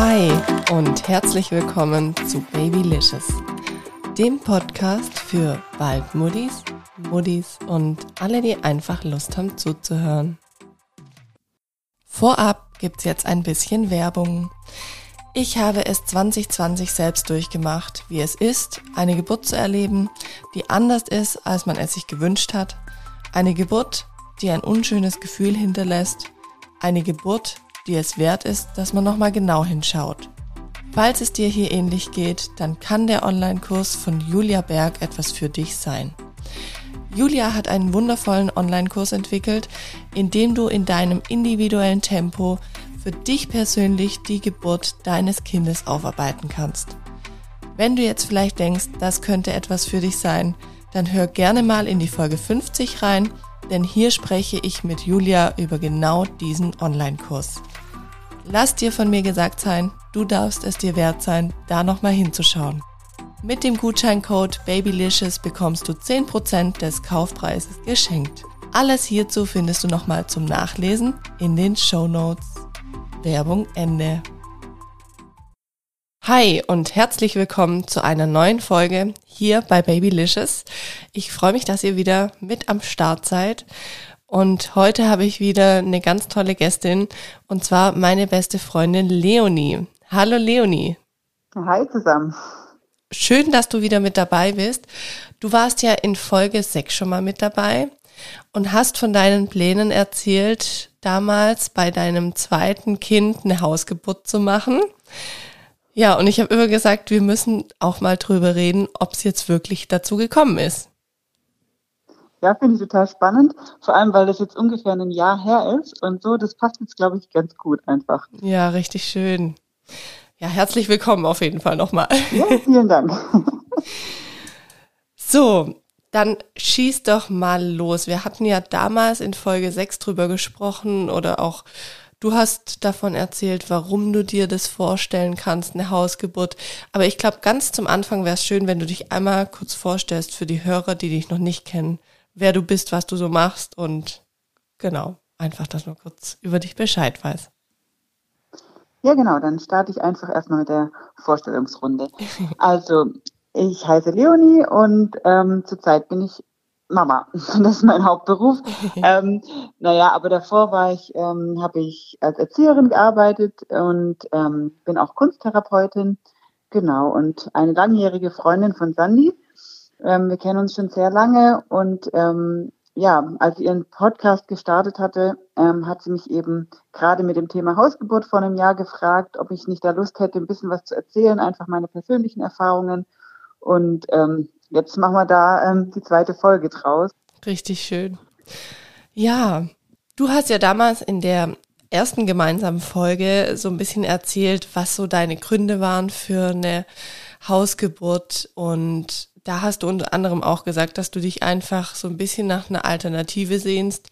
Hi und herzlich willkommen zu Babylicious, dem Podcast für Waldmuddis, Muddis und alle, die einfach Lust haben zuzuhören. Vorab gibt's jetzt ein bisschen Werbung. Ich habe es 2020 selbst durchgemacht, wie es ist, eine Geburt zu erleben, die anders ist, als man es sich gewünscht hat. Eine Geburt, die ein unschönes Gefühl hinterlässt. Eine Geburt, die es wert ist, dass man nochmal genau hinschaut. Falls es dir hier ähnlich geht, dann kann der Online-Kurs von Julia Berg etwas für dich sein. Julia hat einen wundervollen Online-Kurs entwickelt, in dem du in deinem individuellen Tempo für dich persönlich die Geburt deines Kindes aufarbeiten kannst. Wenn du jetzt vielleicht denkst, das könnte etwas für dich sein, dann hör gerne mal in die Folge 50 rein, denn hier spreche ich mit Julia über genau diesen Online-Kurs. Lass dir von mir gesagt sein, du darfst es dir wert sein, da nochmal hinzuschauen. Mit dem Gutscheincode Babylicious bekommst du 10% des Kaufpreises geschenkt. Alles hierzu findest du nochmal zum Nachlesen in den Show Notes. Werbung Ende. Hi und herzlich willkommen zu einer neuen Folge hier bei Babylicious. Ich freue mich, dass ihr wieder mit am Start seid und heute habe ich wieder eine ganz tolle Gästin und zwar meine beste Freundin Leonie. Hallo Leonie. Hi zusammen. Schön, dass du wieder mit dabei bist. Du warst ja in Folge 6 schon mal mit dabei und hast von deinen Plänen erzählt, damals bei deinem zweiten Kind eine Hausgeburt zu machen. Ja, und ich habe immer gesagt, wir müssen auch mal drüber reden, ob es jetzt wirklich dazu gekommen ist. Ja, finde ich total spannend. Vor allem, weil das jetzt ungefähr ein Jahr her ist und so, das passt jetzt, glaube ich, ganz gut einfach. Ja, richtig schön. Ja, herzlich willkommen auf jeden Fall nochmal. Ja, vielen Dank. so, dann schieß doch mal los. Wir hatten ja damals in Folge 6 drüber gesprochen oder auch du hast davon erzählt, warum du dir das vorstellen kannst, eine Hausgeburt. Aber ich glaube, ganz zum Anfang wäre es schön, wenn du dich einmal kurz vorstellst für die Hörer, die dich noch nicht kennen wer du bist, was du so machst und genau, einfach, dass man kurz über dich Bescheid weiß. Ja, genau, dann starte ich einfach erstmal mit der Vorstellungsrunde. Also, ich heiße Leonie und ähm, zurzeit bin ich Mama. Das ist mein Hauptberuf. ähm, naja, aber davor war ich, ähm, habe ich als Erzieherin gearbeitet und ähm, bin auch Kunsttherapeutin. Genau, und eine langjährige Freundin von Sandy. Ähm, wir kennen uns schon sehr lange und ähm, ja, als sie ihren Podcast gestartet hatte, ähm, hat sie mich eben gerade mit dem Thema Hausgeburt vor einem Jahr gefragt, ob ich nicht da Lust hätte, ein bisschen was zu erzählen, einfach meine persönlichen Erfahrungen. Und ähm, jetzt machen wir da ähm, die zweite Folge draus. Richtig schön. Ja, du hast ja damals in der ersten gemeinsamen Folge so ein bisschen erzählt, was so deine Gründe waren für eine Hausgeburt und da hast du unter anderem auch gesagt, dass du dich einfach so ein bisschen nach einer Alternative sehnst,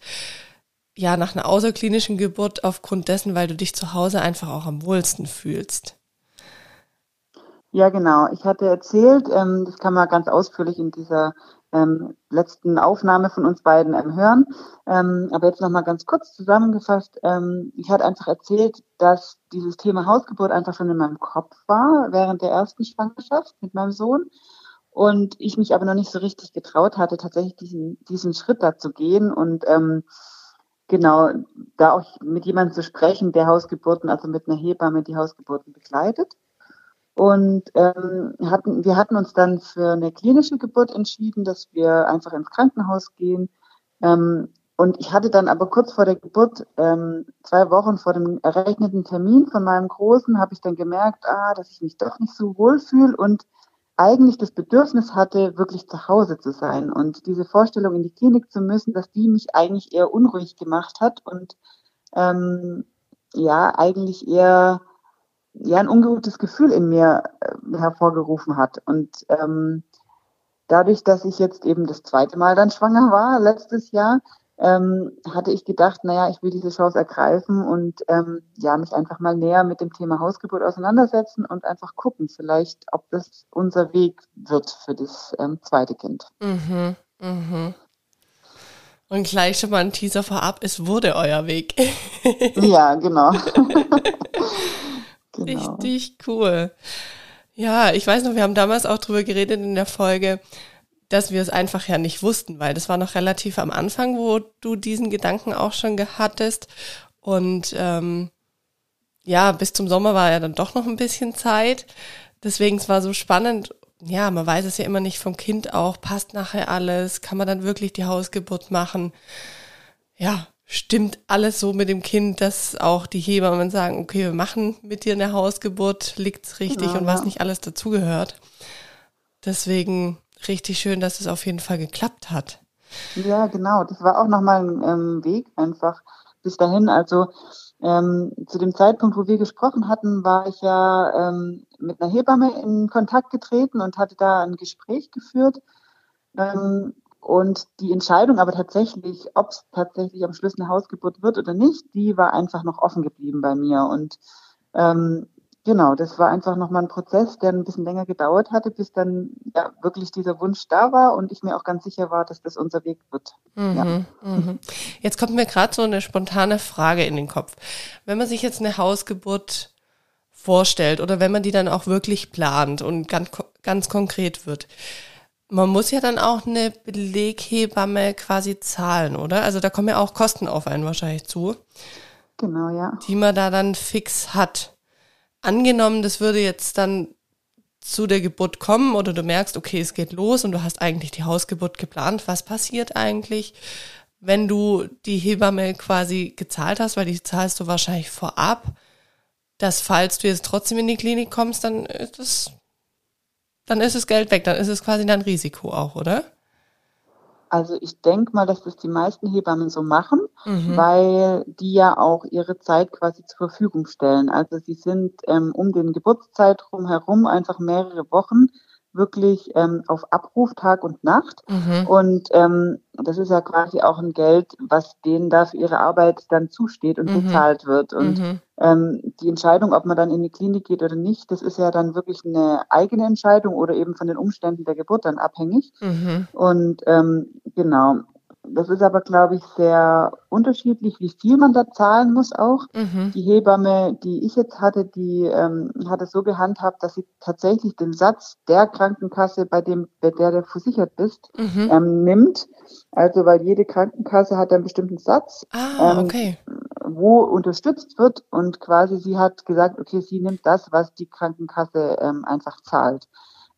ja, nach einer außerklinischen Geburt aufgrund dessen, weil du dich zu Hause einfach auch am wohlsten fühlst. Ja, genau. Ich hatte erzählt, ähm, das kann man ganz ausführlich in dieser ähm, letzten Aufnahme von uns beiden ähm, hören. Ähm, aber jetzt nochmal ganz kurz zusammengefasst. Ähm, ich hatte einfach erzählt, dass dieses Thema Hausgeburt einfach schon in meinem Kopf war während der ersten Schwangerschaft mit meinem Sohn und ich mich aber noch nicht so richtig getraut hatte, tatsächlich diesen, diesen Schritt da zu gehen und ähm, genau, da auch mit jemandem zu sprechen, der Hausgeburten, also mit einer Hebamme, die Hausgeburten begleitet. Und ähm, hatten, wir hatten uns dann für eine klinische Geburt entschieden, dass wir einfach ins Krankenhaus gehen. Ähm, und ich hatte dann aber kurz vor der Geburt, ähm, zwei Wochen vor dem errechneten Termin von meinem Großen, habe ich dann gemerkt, ah, dass ich mich doch nicht so wohl fühle und eigentlich das Bedürfnis hatte, wirklich zu Hause zu sein. Und diese Vorstellung, in die Klinik zu müssen, dass die mich eigentlich eher unruhig gemacht hat und ähm, ja, eigentlich eher ja, ein ungutes Gefühl in mir äh, hervorgerufen hat. Und ähm, dadurch, dass ich jetzt eben das zweite Mal dann schwanger war, letztes Jahr, ähm, hatte ich gedacht, naja, ich will diese Chance ergreifen und ähm, ja, mich einfach mal näher mit dem Thema Hausgeburt auseinandersetzen und einfach gucken, vielleicht, ob das unser Weg wird für das ähm, zweite Kind. Mhm, mhm. Und gleich schon mal ein Teaser vorab, es wurde euer Weg. ja, genau. Genau. Richtig cool. Ja, ich weiß noch, wir haben damals auch drüber geredet in der Folge, dass wir es einfach ja nicht wussten, weil das war noch relativ am Anfang, wo du diesen Gedanken auch schon hattest. Und ähm, ja, bis zum Sommer war ja dann doch noch ein bisschen Zeit. Deswegen es war so spannend. Ja, man weiß es ja immer nicht vom Kind auch. Passt nachher alles? Kann man dann wirklich die Hausgeburt machen? Ja, stimmt alles so mit dem Kind, dass auch die Hebammen sagen, okay, wir machen mit dir eine Hausgeburt, liegt's richtig ja, und was nicht alles dazugehört. Deswegen richtig schön, dass es auf jeden Fall geklappt hat. Ja, genau. Das war auch nochmal ein ähm, Weg einfach bis dahin. Also ähm, zu dem Zeitpunkt, wo wir gesprochen hatten, war ich ja ähm, mit einer Hebamme in Kontakt getreten und hatte da ein Gespräch geführt. Ähm, und die Entscheidung aber tatsächlich, ob es tatsächlich am Schluss eine Hausgeburt wird oder nicht, die war einfach noch offen geblieben bei mir. Und ähm, genau, das war einfach nochmal ein Prozess, der ein bisschen länger gedauert hatte, bis dann ja, wirklich dieser Wunsch da war und ich mir auch ganz sicher war, dass das unser Weg wird. Mhm, ja. mhm. Jetzt kommt mir gerade so eine spontane Frage in den Kopf. Wenn man sich jetzt eine Hausgeburt vorstellt oder wenn man die dann auch wirklich plant und ganz, ganz konkret wird, man muss ja dann auch eine Beleghebamme quasi zahlen, oder? Also da kommen ja auch Kosten auf einen wahrscheinlich zu. Genau, ja. Die man da dann fix hat angenommen, das würde jetzt dann zu der Geburt kommen oder du merkst, okay, es geht los und du hast eigentlich die Hausgeburt geplant. Was passiert eigentlich, wenn du die Hebamme quasi gezahlt hast, weil die zahlst du wahrscheinlich vorab, dass falls du jetzt trotzdem in die Klinik kommst, dann ist es, dann ist das Geld weg, dann ist es quasi dein Risiko auch, oder? Also ich denke mal, dass das die meisten Hebammen so machen, mhm. weil die ja auch ihre Zeit quasi zur Verfügung stellen. Also sie sind ähm, um den Geburtszeitraum herum einfach mehrere Wochen wirklich ähm, auf Abruf Tag und Nacht. Mhm. Und ähm, das ist ja quasi auch ein Geld, was denen da für ihre Arbeit dann zusteht und mhm. bezahlt wird. Und mhm. ähm, die Entscheidung, ob man dann in die Klinik geht oder nicht, das ist ja dann wirklich eine eigene Entscheidung oder eben von den Umständen der Geburt dann abhängig. Mhm. Und ähm, genau. Das ist aber, glaube ich, sehr unterschiedlich, wie viel man da zahlen muss auch. Mhm. Die Hebamme, die ich jetzt hatte, die ähm, hat es so gehandhabt, dass sie tatsächlich den Satz der Krankenkasse, bei dem bei der du versichert bist, mhm. ähm, nimmt. Also weil jede Krankenkasse hat einen bestimmten Satz, ah, ähm, okay. wo unterstützt wird und quasi sie hat gesagt, okay, sie nimmt das, was die Krankenkasse ähm, einfach zahlt.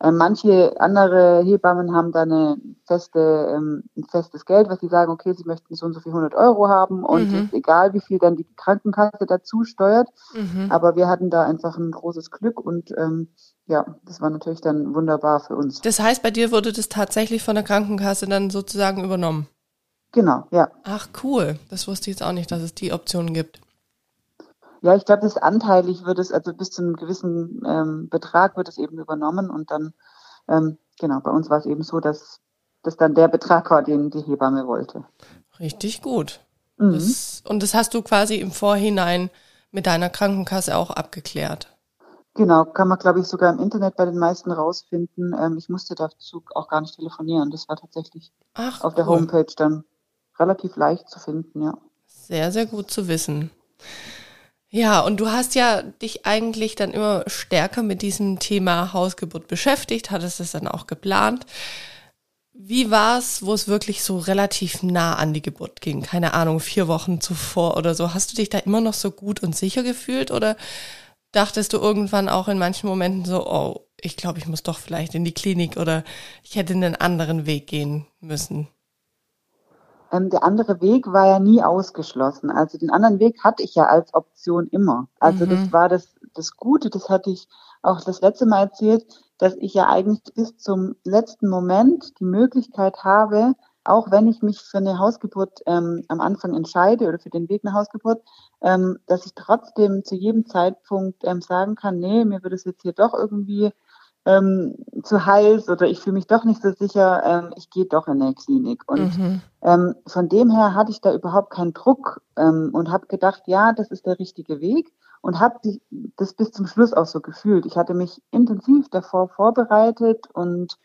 Ähm, manche andere Hebammen haben da eine feste, ähm, ein festes Geld, was sie sagen, okay, sie möchten so und so viel 100 Euro haben und mhm. ist egal, wie viel dann die Krankenkasse dazu steuert. Mhm. Aber wir hatten da einfach ein großes Glück und ähm, ja, das war natürlich dann wunderbar für uns. Das heißt, bei dir wurde das tatsächlich von der Krankenkasse dann sozusagen übernommen? Genau, ja. Ach cool, das wusste ich jetzt auch nicht, dass es die Option gibt. Ja, ich glaube, das anteilig wird es, also bis zu einem gewissen ähm, Betrag wird es eben übernommen und dann, ähm, genau, bei uns war es eben so, dass das dann der Betrag war, den die Hebamme wollte. Richtig gut. Mhm. Das, und das hast du quasi im Vorhinein mit deiner Krankenkasse auch abgeklärt. Genau, kann man, glaube ich, sogar im Internet bei den meisten rausfinden. Ähm, ich musste dazu auch gar nicht telefonieren. Das war tatsächlich Ach, auf cool. der Homepage dann relativ leicht zu finden, ja. Sehr, sehr gut zu wissen. Ja, und du hast ja dich eigentlich dann immer stärker mit diesem Thema Hausgeburt beschäftigt, hattest es dann auch geplant. Wie war es, wo es wirklich so relativ nah an die Geburt ging? Keine Ahnung, vier Wochen zuvor oder so. Hast du dich da immer noch so gut und sicher gefühlt oder dachtest du irgendwann auch in manchen Momenten so, oh, ich glaube, ich muss doch vielleicht in die Klinik oder ich hätte einen anderen Weg gehen müssen? Ähm, der andere Weg war ja nie ausgeschlossen. Also den anderen Weg hatte ich ja als Option immer. Also mhm. das war das, das Gute, das hatte ich auch das letzte Mal erzählt, dass ich ja eigentlich bis zum letzten Moment die Möglichkeit habe, auch wenn ich mich für eine Hausgeburt ähm, am Anfang entscheide oder für den Weg nach Hausgeburt, ähm, dass ich trotzdem zu jedem Zeitpunkt ähm, sagen kann, nee, mir wird es jetzt hier doch irgendwie ähm, zu heiß oder ich fühle mich doch nicht so sicher, ähm, ich gehe doch in der Klinik. Und mhm. ähm, von dem her hatte ich da überhaupt keinen Druck ähm, und habe gedacht, ja, das ist der richtige Weg und habe das bis zum Schluss auch so gefühlt. Ich hatte mich intensiv davor vorbereitet und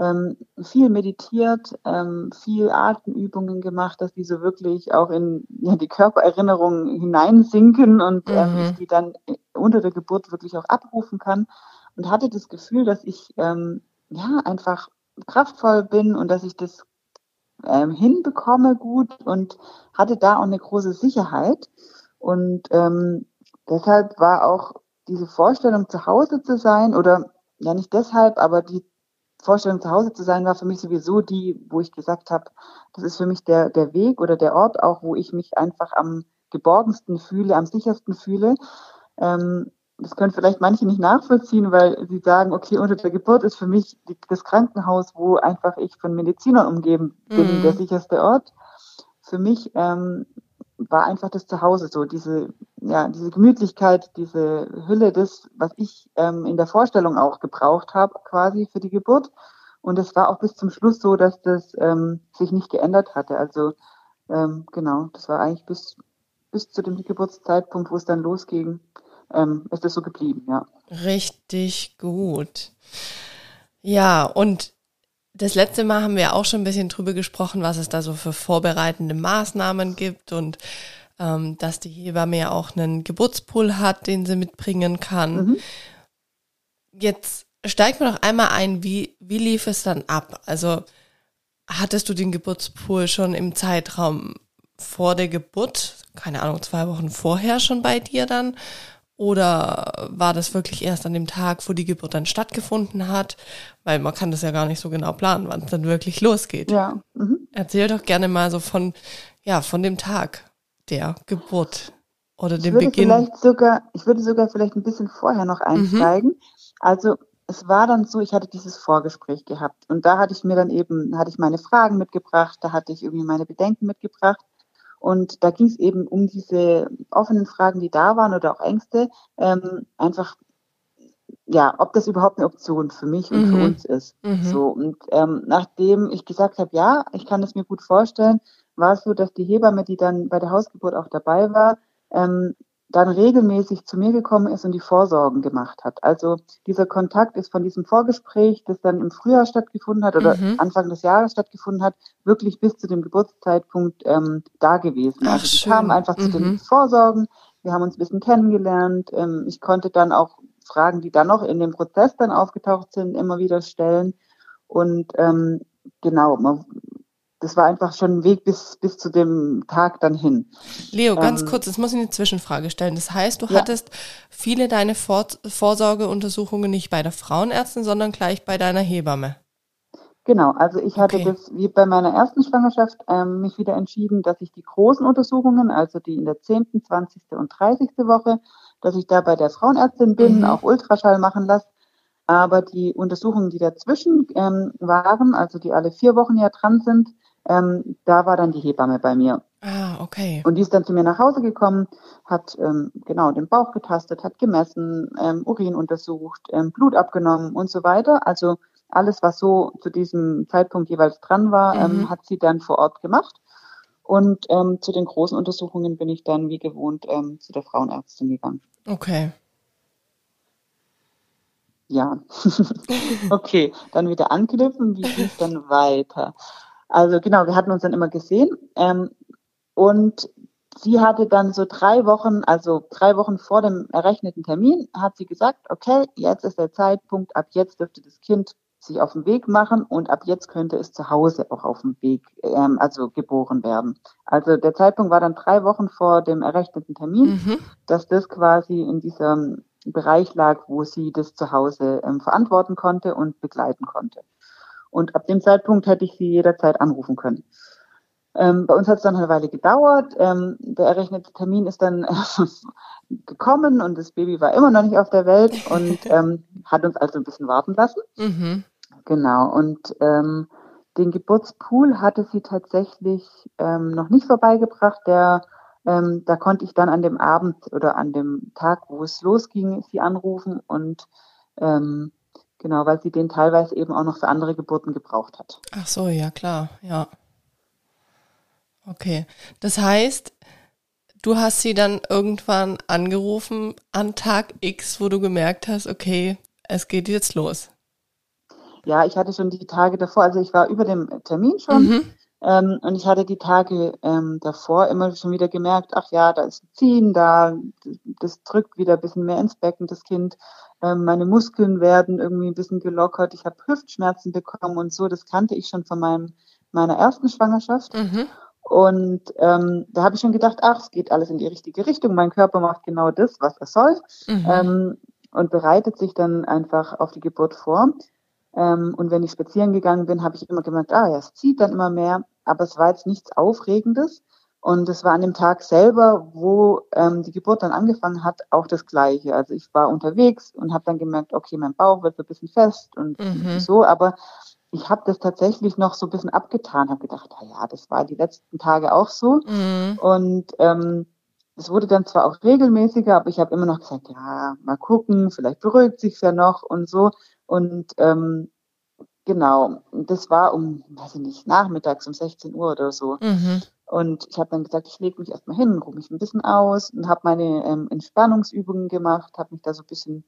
ähm, viel meditiert, ähm, viel Atemübungen gemacht, dass die so wirklich auch in ja, die Körpererinnerung hineinsinken und mhm. ich die dann unter der Geburt wirklich auch abrufen kann. Und hatte das Gefühl, dass ich ähm, ja einfach kraftvoll bin und dass ich das ähm, hinbekomme gut und hatte da auch eine große Sicherheit. Und ähm, deshalb war auch diese Vorstellung, zu Hause zu sein, oder ja nicht deshalb, aber die Vorstellung, zu Hause zu sein, war für mich sowieso die, wo ich gesagt habe, das ist für mich der, der Weg oder der Ort auch, wo ich mich einfach am geborgensten fühle, am sichersten fühle. Ähm, das können vielleicht manche nicht nachvollziehen, weil sie sagen, okay, unter der Geburt ist für mich das Krankenhaus, wo einfach ich von Medizinern umgeben bin, mhm. der sicherste Ort. Für mich ähm, war einfach das Zuhause so, diese, ja, diese Gemütlichkeit, diese Hülle, das, was ich ähm, in der Vorstellung auch gebraucht habe, quasi für die Geburt. Und es war auch bis zum Schluss so, dass das ähm, sich nicht geändert hatte. Also ähm, genau, das war eigentlich bis, bis zu dem Geburtszeitpunkt, wo es dann losging, ähm, ist das so geblieben, ja. Richtig gut. Ja, und das letzte Mal haben wir auch schon ein bisschen drüber gesprochen, was es da so für vorbereitende Maßnahmen gibt und ähm, dass die Hebamme ja auch einen Geburtspool hat, den sie mitbringen kann. Mhm. Jetzt steig mir doch einmal ein, wie, wie lief es dann ab? Also hattest du den Geburtspool schon im Zeitraum vor der Geburt, keine Ahnung, zwei Wochen vorher schon bei dir dann? Oder war das wirklich erst an dem Tag, wo die Geburt dann stattgefunden hat? Weil man kann das ja gar nicht so genau planen, wann es dann wirklich losgeht. Ja. Mhm. Erzähl doch gerne mal so von, ja, von dem Tag der Geburt oder dem ich würde Beginn. Vielleicht sogar, ich würde sogar vielleicht ein bisschen vorher noch mhm. einsteigen. Mhm. Also es war dann so, ich hatte dieses Vorgespräch gehabt und da hatte ich mir dann eben, hatte ich meine Fragen mitgebracht, da hatte ich irgendwie meine Bedenken mitgebracht und da ging es eben um diese offenen Fragen, die da waren oder auch Ängste, ähm, einfach ja, ob das überhaupt eine Option für mich und mhm. für uns ist. Mhm. So und ähm, nachdem ich gesagt habe, ja, ich kann es mir gut vorstellen, war es so, dass die Hebamme, die dann bei der Hausgeburt auch dabei war, ähm, dann regelmäßig zu mir gekommen ist und die Vorsorgen gemacht hat. Also dieser Kontakt ist von diesem Vorgespräch, das dann im Frühjahr stattgefunden hat oder mhm. Anfang des Jahres stattgefunden hat, wirklich bis zu dem Geburtszeitpunkt ähm, da gewesen. Ach, also die schön. kamen einfach mhm. zu den mhm. Vorsorgen, wir haben uns ein bisschen kennengelernt. Ähm, ich konnte dann auch Fragen, die dann noch in dem Prozess dann aufgetaucht sind, immer wieder stellen. Und ähm, genau, man das war einfach schon ein Weg bis, bis zu dem Tag dann hin. Leo, ganz ähm, kurz, jetzt muss ich eine Zwischenfrage stellen. Das heißt, du ja. hattest viele deine Vor Vorsorgeuntersuchungen nicht bei der Frauenärztin, sondern gleich bei deiner Hebamme. Genau, also ich hatte okay. das wie bei meiner ersten Schwangerschaft ähm, mich wieder entschieden, dass ich die großen Untersuchungen, also die in der 10., 20. und 30. Woche, dass ich da bei der Frauenärztin bin, mhm. auch Ultraschall machen lasse. Aber die Untersuchungen, die dazwischen ähm, waren, also die alle vier Wochen ja dran sind, ähm, da war dann die Hebamme bei mir. Ah, okay. Und die ist dann zu mir nach Hause gekommen, hat ähm, genau den Bauch getastet, hat gemessen, ähm, Urin untersucht, ähm, Blut abgenommen und so weiter. Also alles, was so zu diesem Zeitpunkt jeweils dran war, ähm, mhm. hat sie dann vor Ort gemacht. Und ähm, zu den großen Untersuchungen bin ich dann wie gewohnt ähm, zu der Frauenärztin gegangen. Okay. Ja. okay, dann wieder anknüpfen. Wie geht es dann weiter? Also genau, wir hatten uns dann immer gesehen. Ähm, und sie hatte dann so drei Wochen, also drei Wochen vor dem errechneten Termin, hat sie gesagt, okay, jetzt ist der Zeitpunkt, ab jetzt dürfte das Kind sich auf den Weg machen und ab jetzt könnte es zu Hause auch auf dem Weg, ähm, also geboren werden. Also der Zeitpunkt war dann drei Wochen vor dem errechneten Termin, mhm. dass das quasi in diesem Bereich lag, wo sie das zu Hause ähm, verantworten konnte und begleiten konnte. Und ab dem Zeitpunkt hätte ich sie jederzeit anrufen können. Ähm, bei uns hat es dann eine Weile gedauert. Ähm, der errechnete Termin ist dann äh, gekommen und das Baby war immer noch nicht auf der Welt und ähm, hat uns also ein bisschen warten lassen. Mhm. Genau. Und ähm, den Geburtspool hatte sie tatsächlich ähm, noch nicht vorbeigebracht. Der, ähm, da konnte ich dann an dem Abend oder an dem Tag, wo es losging, sie anrufen und ähm, Genau, weil sie den teilweise eben auch noch für andere Geburten gebraucht hat. Ach so, ja klar, ja. Okay. Das heißt, du hast sie dann irgendwann angerufen an Tag X, wo du gemerkt hast, okay, es geht jetzt los. Ja, ich hatte schon die Tage davor, also ich war über dem Termin schon mhm. ähm, und ich hatte die Tage ähm, davor immer schon wieder gemerkt, ach ja, da ist ein Ziehen, da das drückt wieder ein bisschen mehr ins Becken, das Kind. Ähm, meine Muskeln werden irgendwie ein bisschen gelockert, ich habe Hüftschmerzen bekommen und so. Das kannte ich schon von meinem, meiner ersten Schwangerschaft. Mhm. Und ähm, da habe ich schon gedacht, ach, es geht alles in die richtige Richtung. Mein Körper macht genau das, was er soll mhm. ähm, und bereitet sich dann einfach auf die Geburt vor. Ähm, und wenn ich spazieren gegangen bin, habe ich immer gemerkt, ah ja, es zieht dann immer mehr, aber es war jetzt nichts Aufregendes. Und es war an dem Tag selber, wo ähm, die Geburt dann angefangen hat, auch das Gleiche. Also ich war unterwegs und habe dann gemerkt, okay, mein Bauch wird so ein bisschen fest und mhm. so, aber ich habe das tatsächlich noch so ein bisschen abgetan, habe gedacht, na ja, das war die letzten Tage auch so. Mhm. Und ähm, es wurde dann zwar auch regelmäßiger, aber ich habe immer noch gesagt, ja, mal gucken, vielleicht beruhigt sich's ja noch und so. Und ähm, genau, das war um, weiß ich nicht, nachmittags um 16 Uhr oder so. Mhm. Und ich habe dann gesagt, ich lege mich erstmal hin, ruhe mich ein bisschen aus und habe meine ähm, Entspannungsübungen gemacht, habe mich da so ein bisschen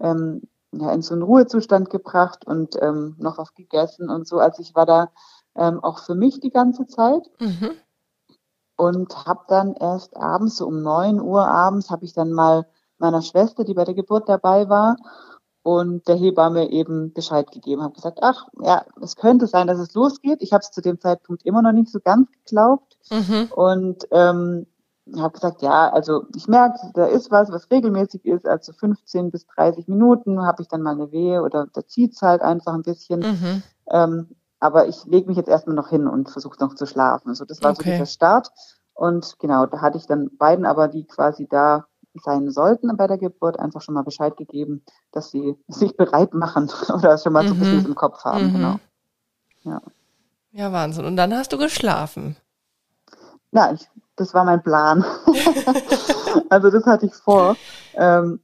ähm, ja, in so einen Ruhezustand gebracht und ähm, noch was gegessen und so. Also ich war da ähm, auch für mich die ganze Zeit. Mhm. Und habe dann erst abends, so um neun Uhr abends, habe ich dann mal meiner Schwester, die bei der Geburt dabei war, und der Hebamme eben Bescheid gegeben, habe gesagt, ach ja, es könnte sein, dass es losgeht. Ich habe es zu dem Zeitpunkt immer noch nicht so ganz geglaubt mhm. und ähm, habe gesagt, ja, also ich merke, da ist was, was regelmäßig ist, also 15 bis 30 Minuten habe ich dann mal eine Wehe oder da zieht es halt einfach ein bisschen. Mhm. Ähm, aber ich lege mich jetzt erstmal noch hin und versuche noch zu schlafen. Also das war okay. so dieser Start. Und genau, da hatte ich dann beiden aber, die quasi da sein sollten bei der Geburt, einfach schon mal Bescheid gegeben, dass sie sich bereit machen oder schon mal mhm. so ein bisschen im Kopf haben. Mhm. Genau. Ja. ja, Wahnsinn. Und dann hast du geschlafen. Ja, ich das war mein Plan. also das hatte ich vor. Ähm,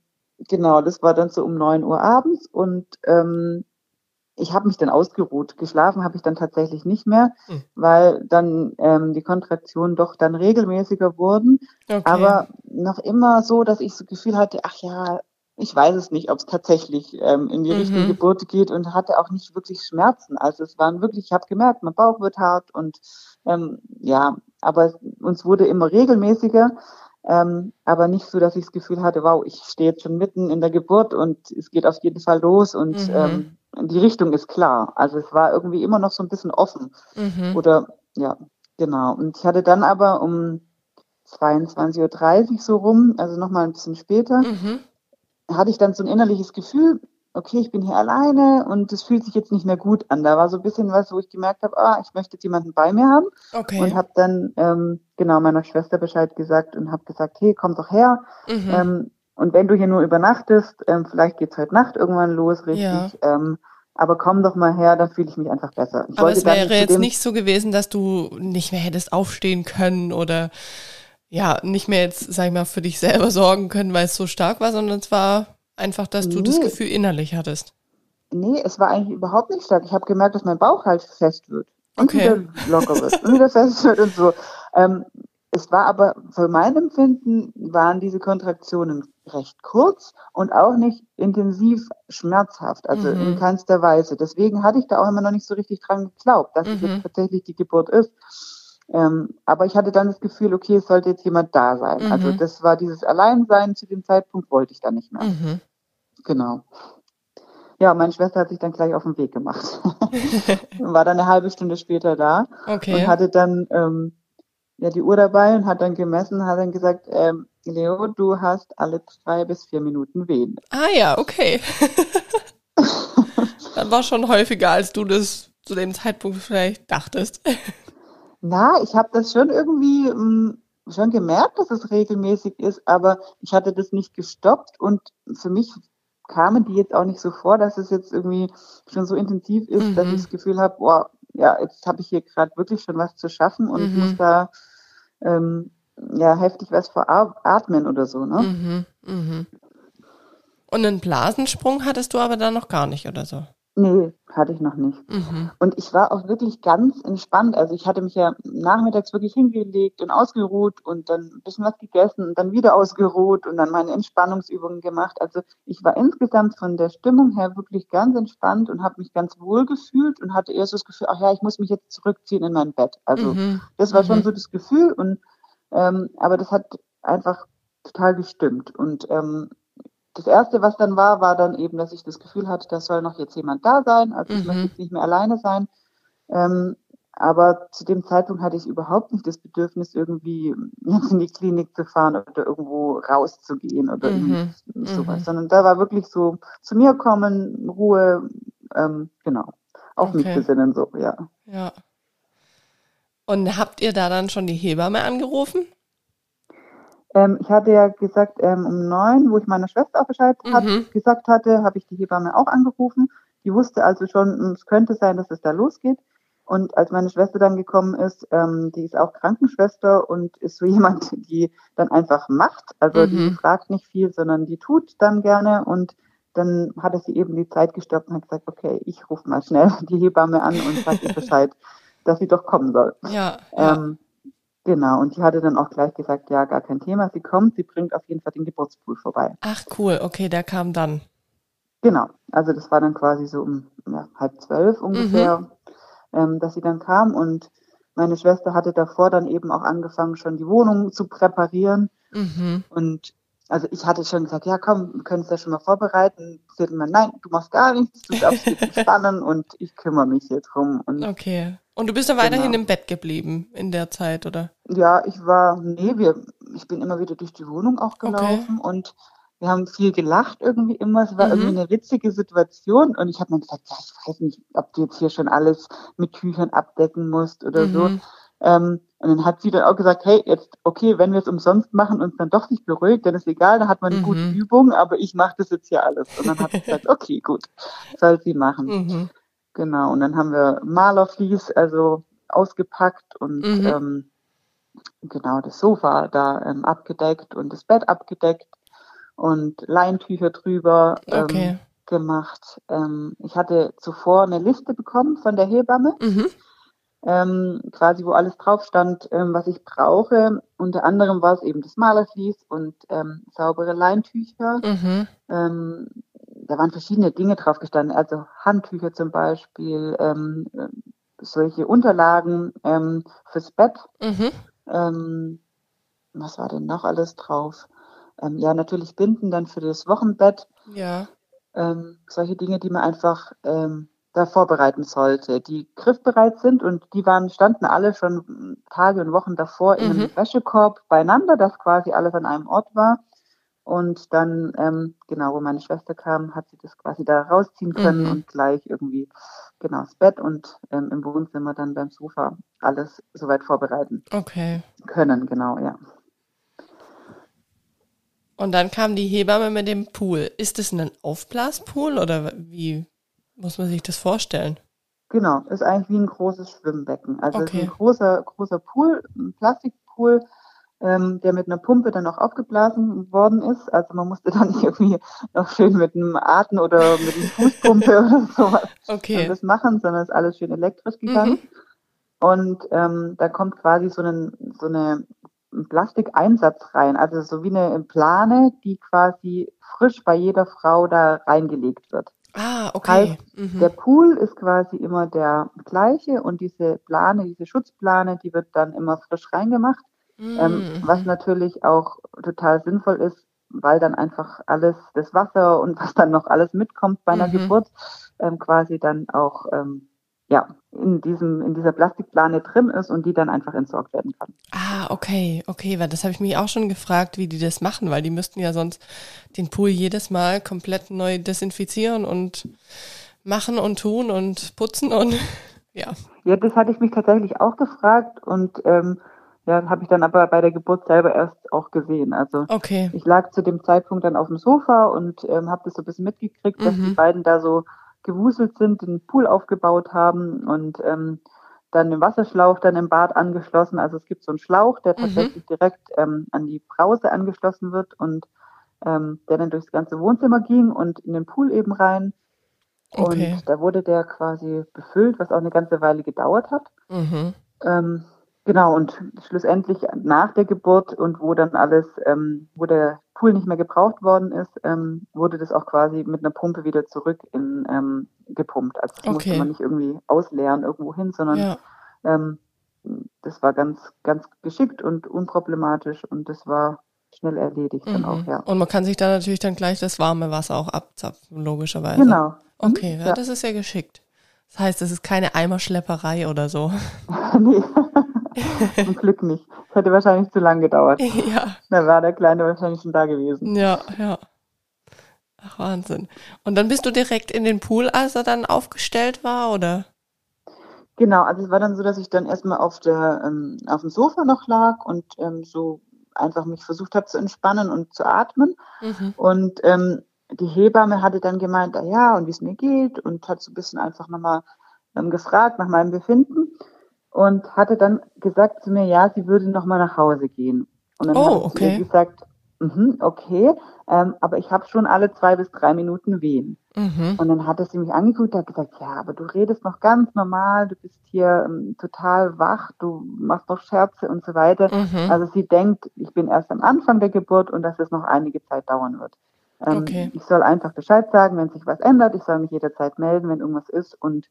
genau, das war dann so um neun Uhr abends und ähm, ich habe mich dann ausgeruht. Geschlafen habe ich dann tatsächlich nicht mehr, hm. weil dann ähm, die Kontraktionen doch dann regelmäßiger wurden. Okay. Aber noch immer so, dass ich so Gefühl hatte, ach ja, ich weiß es nicht, ob es tatsächlich ähm, in die mhm. Richtung Geburt geht und hatte auch nicht wirklich Schmerzen. Also es waren wirklich, ich habe gemerkt, mein Bauch wird hart und ähm, ja, aber uns wurde immer regelmäßiger, ähm, aber nicht so, dass ich das Gefühl hatte, wow, ich stehe jetzt schon mitten in der Geburt und es geht auf jeden Fall los und mhm. ähm, die Richtung ist klar. Also es war irgendwie immer noch so ein bisschen offen. Mhm. Oder ja, genau. Und ich hatte dann aber um 22.30 Uhr so rum, also nochmal ein bisschen später, mhm. hatte ich dann so ein innerliches Gefühl, okay, ich bin hier alleine und es fühlt sich jetzt nicht mehr gut an. Da war so ein bisschen was, wo ich gemerkt habe, ah, ich möchte jetzt jemanden bei mir haben. Okay. Und habe dann ähm, genau meiner Schwester Bescheid gesagt und habe gesagt, hey, komm doch her. Mhm. Ähm, und wenn du hier nur übernachtest, ähm, vielleicht geht's heute Nacht irgendwann los, richtig. Ja. Ähm, aber komm doch mal her, dann fühle ich mich einfach besser. Ich aber es wäre jetzt nicht so gewesen, dass du nicht mehr hättest aufstehen können oder ja, nicht mehr jetzt, sag ich mal, für dich selber sorgen können, weil es so stark war, sondern es war Einfach, dass du nee. das Gefühl innerlich hattest. Nee, es war eigentlich überhaupt nicht stark. Ich habe gemerkt, dass mein Bauch halt fest wird. Und okay. wieder locker wird. und wieder fest wird und so. Ähm, es war aber für mein Empfinden waren diese Kontraktionen recht kurz und auch nicht intensiv schmerzhaft, also mhm. in keinster Weise. Deswegen hatte ich da auch immer noch nicht so richtig dran geglaubt, dass mhm. es jetzt tatsächlich die Geburt ist. Ähm, aber ich hatte dann das Gefühl, okay, es sollte jetzt jemand da sein. Also mhm. Also das war dieses Alleinsein zu dem Zeitpunkt, wollte ich da nicht mehr. Mhm. Genau. Ja, meine Schwester hat sich dann gleich auf den Weg gemacht. war dann eine halbe Stunde später da okay. und hatte dann ähm, ja die Uhr dabei und hat dann gemessen, hat dann gesagt, ähm, Leo, du hast alle drei bis vier Minuten Wehen. Ah ja, okay. dann war schon häufiger, als du das zu dem Zeitpunkt vielleicht dachtest. Na, ich habe das schon irgendwie mh, hm, schon gemerkt, dass es regelmäßig ist, aber ich hatte das nicht gestoppt und für mich kamen die jetzt auch nicht so vor, dass es jetzt irgendwie schon so intensiv ist, mhm. dass ich das Gefühl habe, boah, ja, jetzt habe ich hier gerade wirklich schon was zu schaffen und mhm. muss da ähm, ja heftig was veratmen oder so, ne? Mhm. Mhm. Und einen Blasensprung hattest du aber da noch gar nicht oder so? Nee, hatte ich noch nicht. Mhm. Und ich war auch wirklich ganz entspannt. Also ich hatte mich ja nachmittags wirklich hingelegt und ausgeruht und dann ein bisschen was gegessen und dann wieder ausgeruht und dann meine Entspannungsübungen gemacht. Also ich war insgesamt von der Stimmung her wirklich ganz entspannt und habe mich ganz wohl gefühlt und hatte erst das Gefühl, ach ja, ich muss mich jetzt zurückziehen in mein Bett. Also Mhm. das war Mhm. schon so das Gefühl und ähm, aber das hat einfach total gestimmt. Und ähm, das erste, was dann war, war dann eben, dass ich das Gefühl hatte, da soll noch jetzt jemand da sein. Also ich Mhm. möchte jetzt nicht mehr alleine sein. Ähm, aber zu dem Zeitpunkt hatte ich überhaupt nicht das Bedürfnis, irgendwie jetzt in die Klinik zu fahren oder irgendwo rauszugehen oder Mhm. irgendwie sowas, Mhm. sondern da war wirklich so zu mir kommen, Ruhe, ähm, genau, auf mich Okay. besinnen, so, ja. Ja. Und habt ihr da dann schon die Hebamme angerufen? Ähm, ich hatte ja gesagt, ähm, um neun, wo ich meiner Schwester auch Bescheid hat, Mhm. gesagt hatte, habe ich die Hebamme auch angerufen. Die wusste also schon, es könnte sein, dass es da losgeht. Und als meine Schwester dann gekommen ist, ähm, die ist auch Krankenschwester und ist so jemand, die dann einfach macht. Also die Mhm. fragt nicht viel, sondern die tut dann gerne. Und dann hatte sie eben die Zeit gestoppt und hat gesagt, okay, ich rufe mal schnell die Hebamme an und sage ihr Bescheid, dass sie doch kommen soll. Ja, ja. Ähm, genau, und die hatte dann auch gleich gesagt, ja, gar kein Thema, sie kommt, sie bringt auf jeden Fall den Geburtspool vorbei. Ach cool, okay, der kam dann. Genau, also das war dann quasi so um ja, halb zwölf ungefähr, ähm, dass sie dann kam und meine Schwester hatte davor dann eben auch angefangen, schon die Wohnung zu präparieren Mhm. und also ich hatte schon gesagt, ja komm, wir können es ja schon mal vorbereiten. Sie hat immer, nein, du machst gar nichts, du darfst dich entspannen und ich kümmere mich hier drum. Und Okay. Und du bist dann weiterhin Genau. im Bett geblieben in der Zeit, oder? Ja, ich war, nee, wir, ich bin immer wieder durch die Wohnung auch Okay. gelaufen und wir haben viel gelacht irgendwie immer. Es war Mhm. irgendwie eine witzige Situation und ich habe mir gesagt, ja, ich weiß nicht, ob du jetzt hier schon alles mit Tüchern abdecken musst oder so. Ähm, und dann hat sie dann auch gesagt, hey, jetzt, okay, wenn wir es umsonst machen und dann doch nicht beruhigt, dann ist egal, da hat man eine gute Mhm. Übung, aber ich mache das jetzt hier alles. Und dann hat sie gesagt, okay, gut, soll sie machen. Mhm. Genau, und dann haben wir Malerflies also ausgepackt und Mhm. ähm, genau das Sofa da ähm, abgedeckt und das Bett abgedeckt und Leintücher drüber ähm, Okay. gemacht. Ähm, ich hatte zuvor eine Liste bekommen von der Hebamme, Mhm. Ähm, quasi wo alles drauf stand, ähm, was ich brauche. Unter anderem war es eben das Malerflies und ähm, saubere Leintücher. Mhm. Ähm, da waren verschiedene Dinge drauf gestanden, also Handtücher zum Beispiel, ähm, äh, solche Unterlagen ähm, fürs Bett. Mhm. Ähm, was war denn noch alles drauf? Ähm, ja, natürlich Binden dann für das Wochenbett. Ja. Ähm, solche Dinge, die man einfach ähm, da vorbereiten sollte, die griffbereit sind und die waren, standen alle schon Tage und Wochen davor in einem Mhm. Wäschekorb beieinander, dass quasi alles an einem Ort war. Und dann, ähm, genau, wo meine Schwester kam, hat sie das quasi da rausziehen können Mhm. und gleich irgendwie, genau, das Bett und ähm, im Wohnzimmer dann beim Sofa alles soweit vorbereiten Okay. können, genau, ja. Und dann kam die Hebamme mit dem Pool. Ist das ein Aufblaspool oder wie muss man sich das vorstellen? Genau, ist eigentlich wie ein großes Schwimmbecken. Also es ist Okay. ein großer, großer Pool, ein Plastikpool, ähm, der mit einer Pumpe dann auch aufgeblasen worden ist. Also man musste dann nicht irgendwie noch schön mit einem Atem oder mit einer Fußpumpe oder sowas Okay. das machen, sondern ist alles schön elektrisch gegangen. Mhm. Und ähm, da kommt quasi so, einen, so eine ein Plastikeinsatz rein, also so wie eine Plane, die quasi frisch bei jeder Frau da reingelegt wird. Ah, okay. Mhm. Der Pool ist quasi immer der gleiche und diese Plane, diese Schutzplane, die wird dann immer frisch reingemacht, ähm, Mhm. was natürlich auch total sinnvoll ist, weil dann einfach alles, das Wasser und was dann noch alles mitkommt bei einer Mhm. Geburt, ähm, quasi dann auch ähm, ja, in, diesem, in dieser Plastikplane drin ist und die dann einfach entsorgt werden kann. Ah, okay, okay, weil das habe ich mich auch schon gefragt, wie die das machen, weil die müssten ja sonst den Pool jedes Mal komplett neu desinfizieren und machen und tun und putzen und ja. Ja, das hatte ich mich tatsächlich auch gefragt und ähm, ja, habe ich dann aber bei der Geburt selber erst auch gesehen. Also Okay. ich lag zu dem Zeitpunkt dann auf dem Sofa und ähm, habe das so ein bisschen mitgekriegt, dass Mhm. die beiden da so gewuselt sind, den Pool aufgebaut haben und ähm, dann den Wasserschlauch dann im Bad angeschlossen. Also es gibt so einen Schlauch, der Mhm. tatsächlich direkt ähm, an die Brause angeschlossen wird und ähm, der dann durchs ganze Wohnzimmer ging und in den Pool eben rein. Okay. Und da wurde der quasi befüllt, was auch eine ganze Weile gedauert hat. Mhm. Ähm, genau, und schlussendlich nach der Geburt und wo dann alles, ähm, wo der Pool nicht mehr gebraucht worden ist, ähm, wurde das auch quasi mit einer Pumpe wieder zurück in ähm, gepumpt. Also das Okay. musste man nicht irgendwie ausleeren irgendwo hin, sondern Ja. ähm, das war ganz, ganz geschickt und unproblematisch und das war schnell erledigt dann auch, Mhm. ja. Und man kann sich da natürlich dann gleich das warme Wasser auch abzapfen, logischerweise. Genau. Okay, Mhm, ja, das ist ja geschickt. Das heißt, es ist keine Eimerschlepperei oder so. nee, zum Glück nicht. Das hätte wahrscheinlich zu lang gedauert. ja, Da war der Kleine wahrscheinlich schon da gewesen. ja, ja. Ach, Wahnsinn. Und dann bist du direkt in den Pool, als er dann aufgestellt war, oder? Genau, also es war dann so, dass ich dann erstmal auf der ähm, auf dem Sofa noch lag und ähm, so einfach mich versucht habe zu entspannen und zu atmen. Mhm. Und ähm, die Hebamme hatte dann gemeint, ah ja, und wie es mir geht und hat so ein bisschen einfach nochmal ähm, gefragt nach meinem Befinden und hatte dann gesagt zu mir, ja, sie würde nochmal nach Hause gehen. Und dann Oh, habe ich okay. gesagt, mhm, okay, ähm, aber ich habe schon alle zwei bis drei Minuten Wehen. Mhm. Und dann hatte sie mich angeguckt und hat gesagt, ja, aber du redest noch ganz normal, du bist hier ähm, total wach, du machst noch Scherze und so weiter. Mhm. Also sie denkt, ich bin erst am Anfang der Geburt und dass es noch einige Zeit dauern wird. Ähm, Okay. Ich soll einfach Bescheid sagen, wenn sich was ändert. Ich soll mich jederzeit melden, wenn irgendwas ist und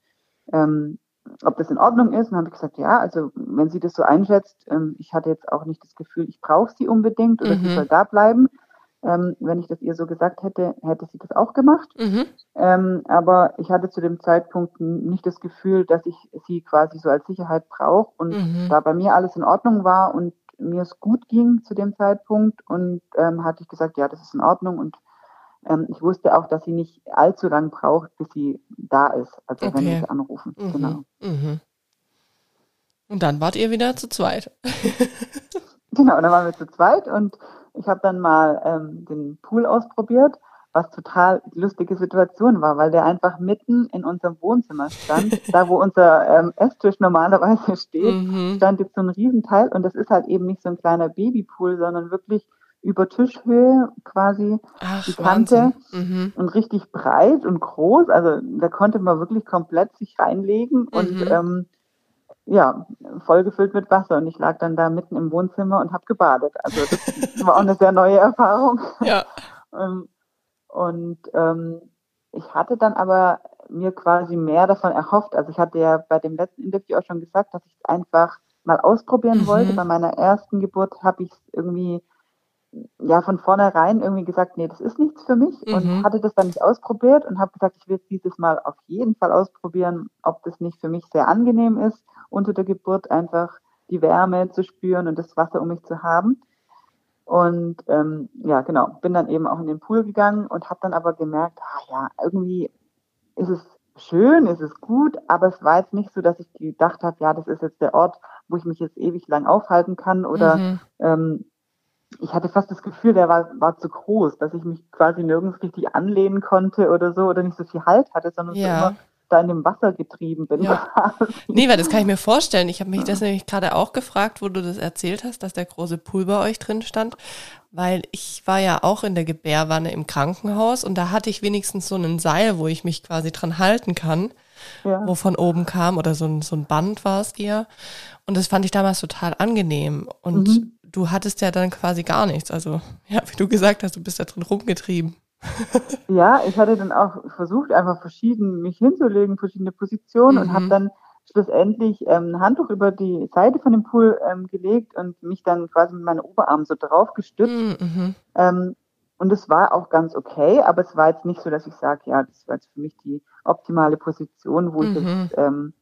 ähm, ob das in Ordnung ist. Und habe ich gesagt, ja, also wenn sie das so einschätzt, ähm, ich hatte jetzt auch nicht das Gefühl, ich brauche sie unbedingt oder Mhm. sie soll da bleiben. Ähm, wenn ich das ihr so gesagt hätte, hätte sie das auch gemacht. Mhm. Ähm, aber ich hatte zu dem Zeitpunkt nicht das Gefühl, dass ich sie quasi so als Sicherheit brauche. Und Mhm. da bei mir alles in Ordnung war und mir es gut ging zu dem Zeitpunkt und ähm, hatte ich gesagt, ja, das ist in Ordnung. Und ähm, ich wusste auch, dass sie nicht allzu lang braucht, bis sie da ist. Also wenn Okay. wir sie anrufen. Mhm. Genau. Mhm. Und dann wart ihr wieder zu zweit. Genau, dann waren wir zu zweit und ich habe dann mal ähm, den Pool ausprobiert, was total lustige Situation war, weil der einfach mitten in unserem Wohnzimmer stand, da wo unser ähm, Esstisch normalerweise steht, Mhm. stand jetzt so ein Riesenteil und das ist halt eben nicht so ein kleiner Babypool, sondern wirklich über Tischhöhe quasi Ach, die Kante. Mhm. und richtig breit und groß. Also da konnte man wirklich komplett sich reinlegen und Mhm. ähm, ja, vollgefüllt mit Wasser. Und ich lag dann da mitten im Wohnzimmer und habe gebadet. Also das war auch eine sehr neue Erfahrung. Ja. Ähm, Und ähm, ich hatte dann aber mir quasi mehr davon erhofft. Also ich hatte ja bei dem letzten Interview auch schon gesagt, dass ich es einfach mal ausprobieren Mhm. wollte. Bei meiner ersten Geburt habe ich es irgendwie ja von vornherein irgendwie gesagt, nee, das ist nichts für mich Mhm. und hatte das dann nicht ausprobiert und habe gesagt, ich will es dieses Mal auf jeden Fall ausprobieren, ob das nicht für mich sehr angenehm ist, unter der Geburt einfach die Wärme zu spüren und das Wasser um mich zu haben. Und ähm, ja, genau, bin dann eben auch in den Pool gegangen und habe dann aber gemerkt, ah ja, irgendwie ist es schön, ist es gut, aber es war jetzt nicht so, dass ich gedacht habe, ja, das ist jetzt der Ort, wo ich mich jetzt ewig lang aufhalten kann oder Mhm. ähm, ich hatte fast das Gefühl, der war, war zu groß, dass ich mich quasi nirgends richtig anlehnen konnte oder so oder nicht so viel Halt hatte, sondern so Ja. immer da in dem Wasser getrieben bin. Ja. Nee, weil das kann ich mir vorstellen. Ich habe mich das nämlich gerade auch gefragt, wo du das erzählt hast, dass der große Pool bei euch drin stand, weil ich war ja auch in der Gebärwanne im Krankenhaus und da hatte ich wenigstens so einen Seil, wo ich mich quasi dran halten kann, Ja. wo von oben kam oder so ein, so ein Band war es eher. Und das fand ich damals total angenehm. Und Mhm. Du hattest ja dann quasi gar nichts. Also, ja, wie du gesagt hast, du bist da drin rumgetrieben. Ja, ich hatte dann auch versucht, einfach verschieden mich hinzulegen, verschiedene Positionen und Mhm. habe dann schlussendlich ähm, ein Handtuch über die Seite von dem Pool ähm, gelegt und mich dann quasi mit meinen Oberarmen so drauf gestützt. Mhm, mhm. Ähm, und es war auch ganz okay, aber es war jetzt nicht so, dass ich sage, ja, das war jetzt für mich die optimale Position, wo ich Mhm. jetzt ähm,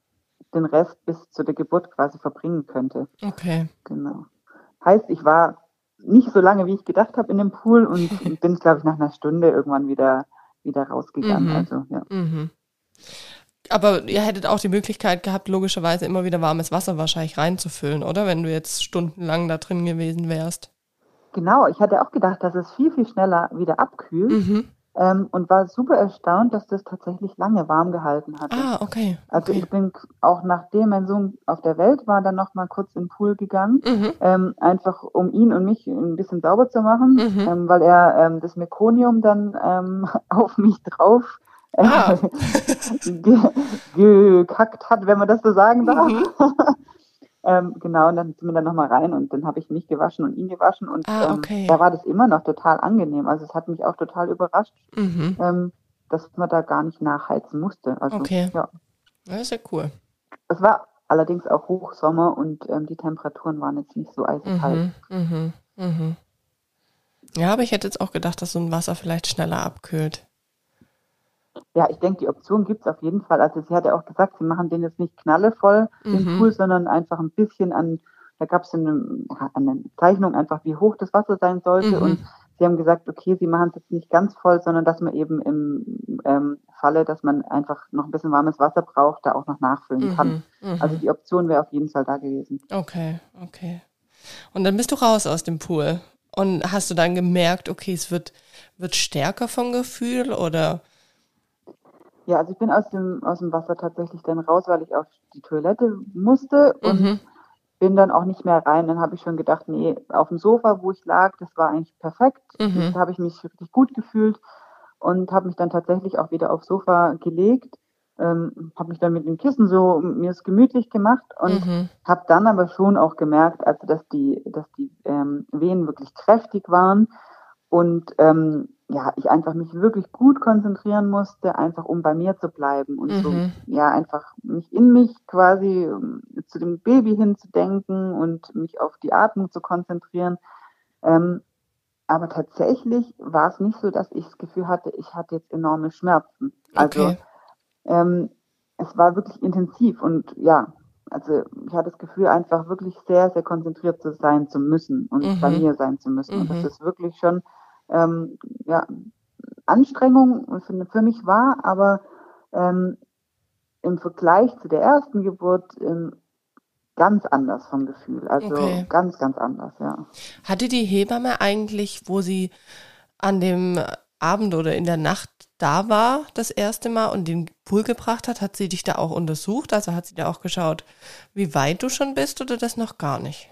den Rest bis zu der Geburt quasi verbringen könnte. Okay. Genau. Heißt, ich war nicht so lange, wie ich gedacht habe, in dem Pool und bin, glaube ich, nach einer Stunde irgendwann wieder, wieder rausgegangen. Mhm. Also, ja. Mhm. Aber ihr hättet auch die Möglichkeit gehabt, logischerweise immer wieder warmes Wasser wahrscheinlich reinzufüllen, oder? Wenn du jetzt stundenlang da drin gewesen wärst. Genau, ich hatte auch gedacht, dass es viel, viel schneller wieder abkühlt Mhm. Ähm, und war super erstaunt, dass das tatsächlich lange warm gehalten hatte. Ah, okay. Also okay. ich bin auch nachdem mein Sohn auf der Welt war, dann noch mal kurz in den Pool gegangen, Mhm. ähm, einfach um ihn und mich ein bisschen sauber zu machen, Mhm. ähm, weil er ähm, das Mekonium dann ähm, auf mich drauf ah. gekackt hat, wenn man das so sagen darf. Mhm. ähm, genau, und dann sind wir dann nochmal rein und dann habe ich mich gewaschen und ihn gewaschen und ah, okay. ähm, da war das immer noch total angenehm. Also es hat mich auch total überrascht, mhm. ähm, dass man da gar nicht nachheizen musste. Also, okay. Ja. Das ist ja cool. Es war allerdings auch Hochsommer und ähm, die Temperaturen waren jetzt nicht so eiskalt. Mhm, mh, mh. Ja, aber ich hätte jetzt auch gedacht, dass so ein Wasser vielleicht schneller abkühlt. Ja, ich denke, die Option gibt es auf jeden Fall. Also sie hat ja auch gesagt, sie machen den jetzt nicht knallevoll, den mhm. Pool, sondern einfach ein bisschen an, da gab es eine, eine, Zeichnung einfach, wie hoch das Wasser sein sollte. Mhm. Und sie haben gesagt, okay, sie machen es jetzt nicht ganz voll, sondern dass man eben im ähm, Falle, dass man einfach noch ein bisschen warmes Wasser braucht, da auch noch nachfüllen kann. Mhm. mhm. Also die Option wäre auf jeden Fall da gewesen. Okay, okay. Und dann bist du raus aus dem Pool. Und hast du dann gemerkt, okay, es wird, wird stärker vom Gefühl oder? Ja, also ich bin aus dem, aus dem Wasser tatsächlich dann raus, weil ich auf die Toilette musste und mhm. bin dann auch nicht mehr rein. Dann habe ich schon gedacht, nee, auf dem Sofa, wo ich lag, das war eigentlich perfekt. Mhm. Da habe ich mich richtig gut gefühlt und habe mich dann tatsächlich auch wieder aufs Sofa gelegt ähm, habe mich dann mit dem Kissen so mir es gemütlich gemacht und mhm. habe dann aber schon auch gemerkt, also dass die, dass die ähm, Wehen wirklich kräftig waren und ähm, ja, ich einfach mich wirklich gut konzentrieren musste, einfach um bei mir zu bleiben und mhm. so, ja, einfach mich in mich quasi ähm, zu dem Baby hinzudenken und mich auf die Atmung zu konzentrieren. Ähm, aber tatsächlich war es nicht so, dass ich das Gefühl hatte, ich hatte jetzt enorme Schmerzen. Also okay ähm, es war wirklich intensiv und ja, also ich hatte das Gefühl, einfach wirklich sehr, sehr konzentriert zu sein zu müssen und mhm. bei mir sein zu müssen. Mhm. Und das ist wirklich schon ähm, ja, Anstrengung für, für mich war, aber ähm, im Vergleich zu der ersten Geburt ähm, ganz anders vom Gefühl. Also okay. ganz, ganz anders, ja. Hatte die Hebamme eigentlich, wo sie an dem Abend oder in der Nacht da war das erste Mal und den Pool gebracht hat, hat sie dich da auch untersucht? Also hat sie da auch geschaut, wie weit du schon bist oder das noch gar nicht?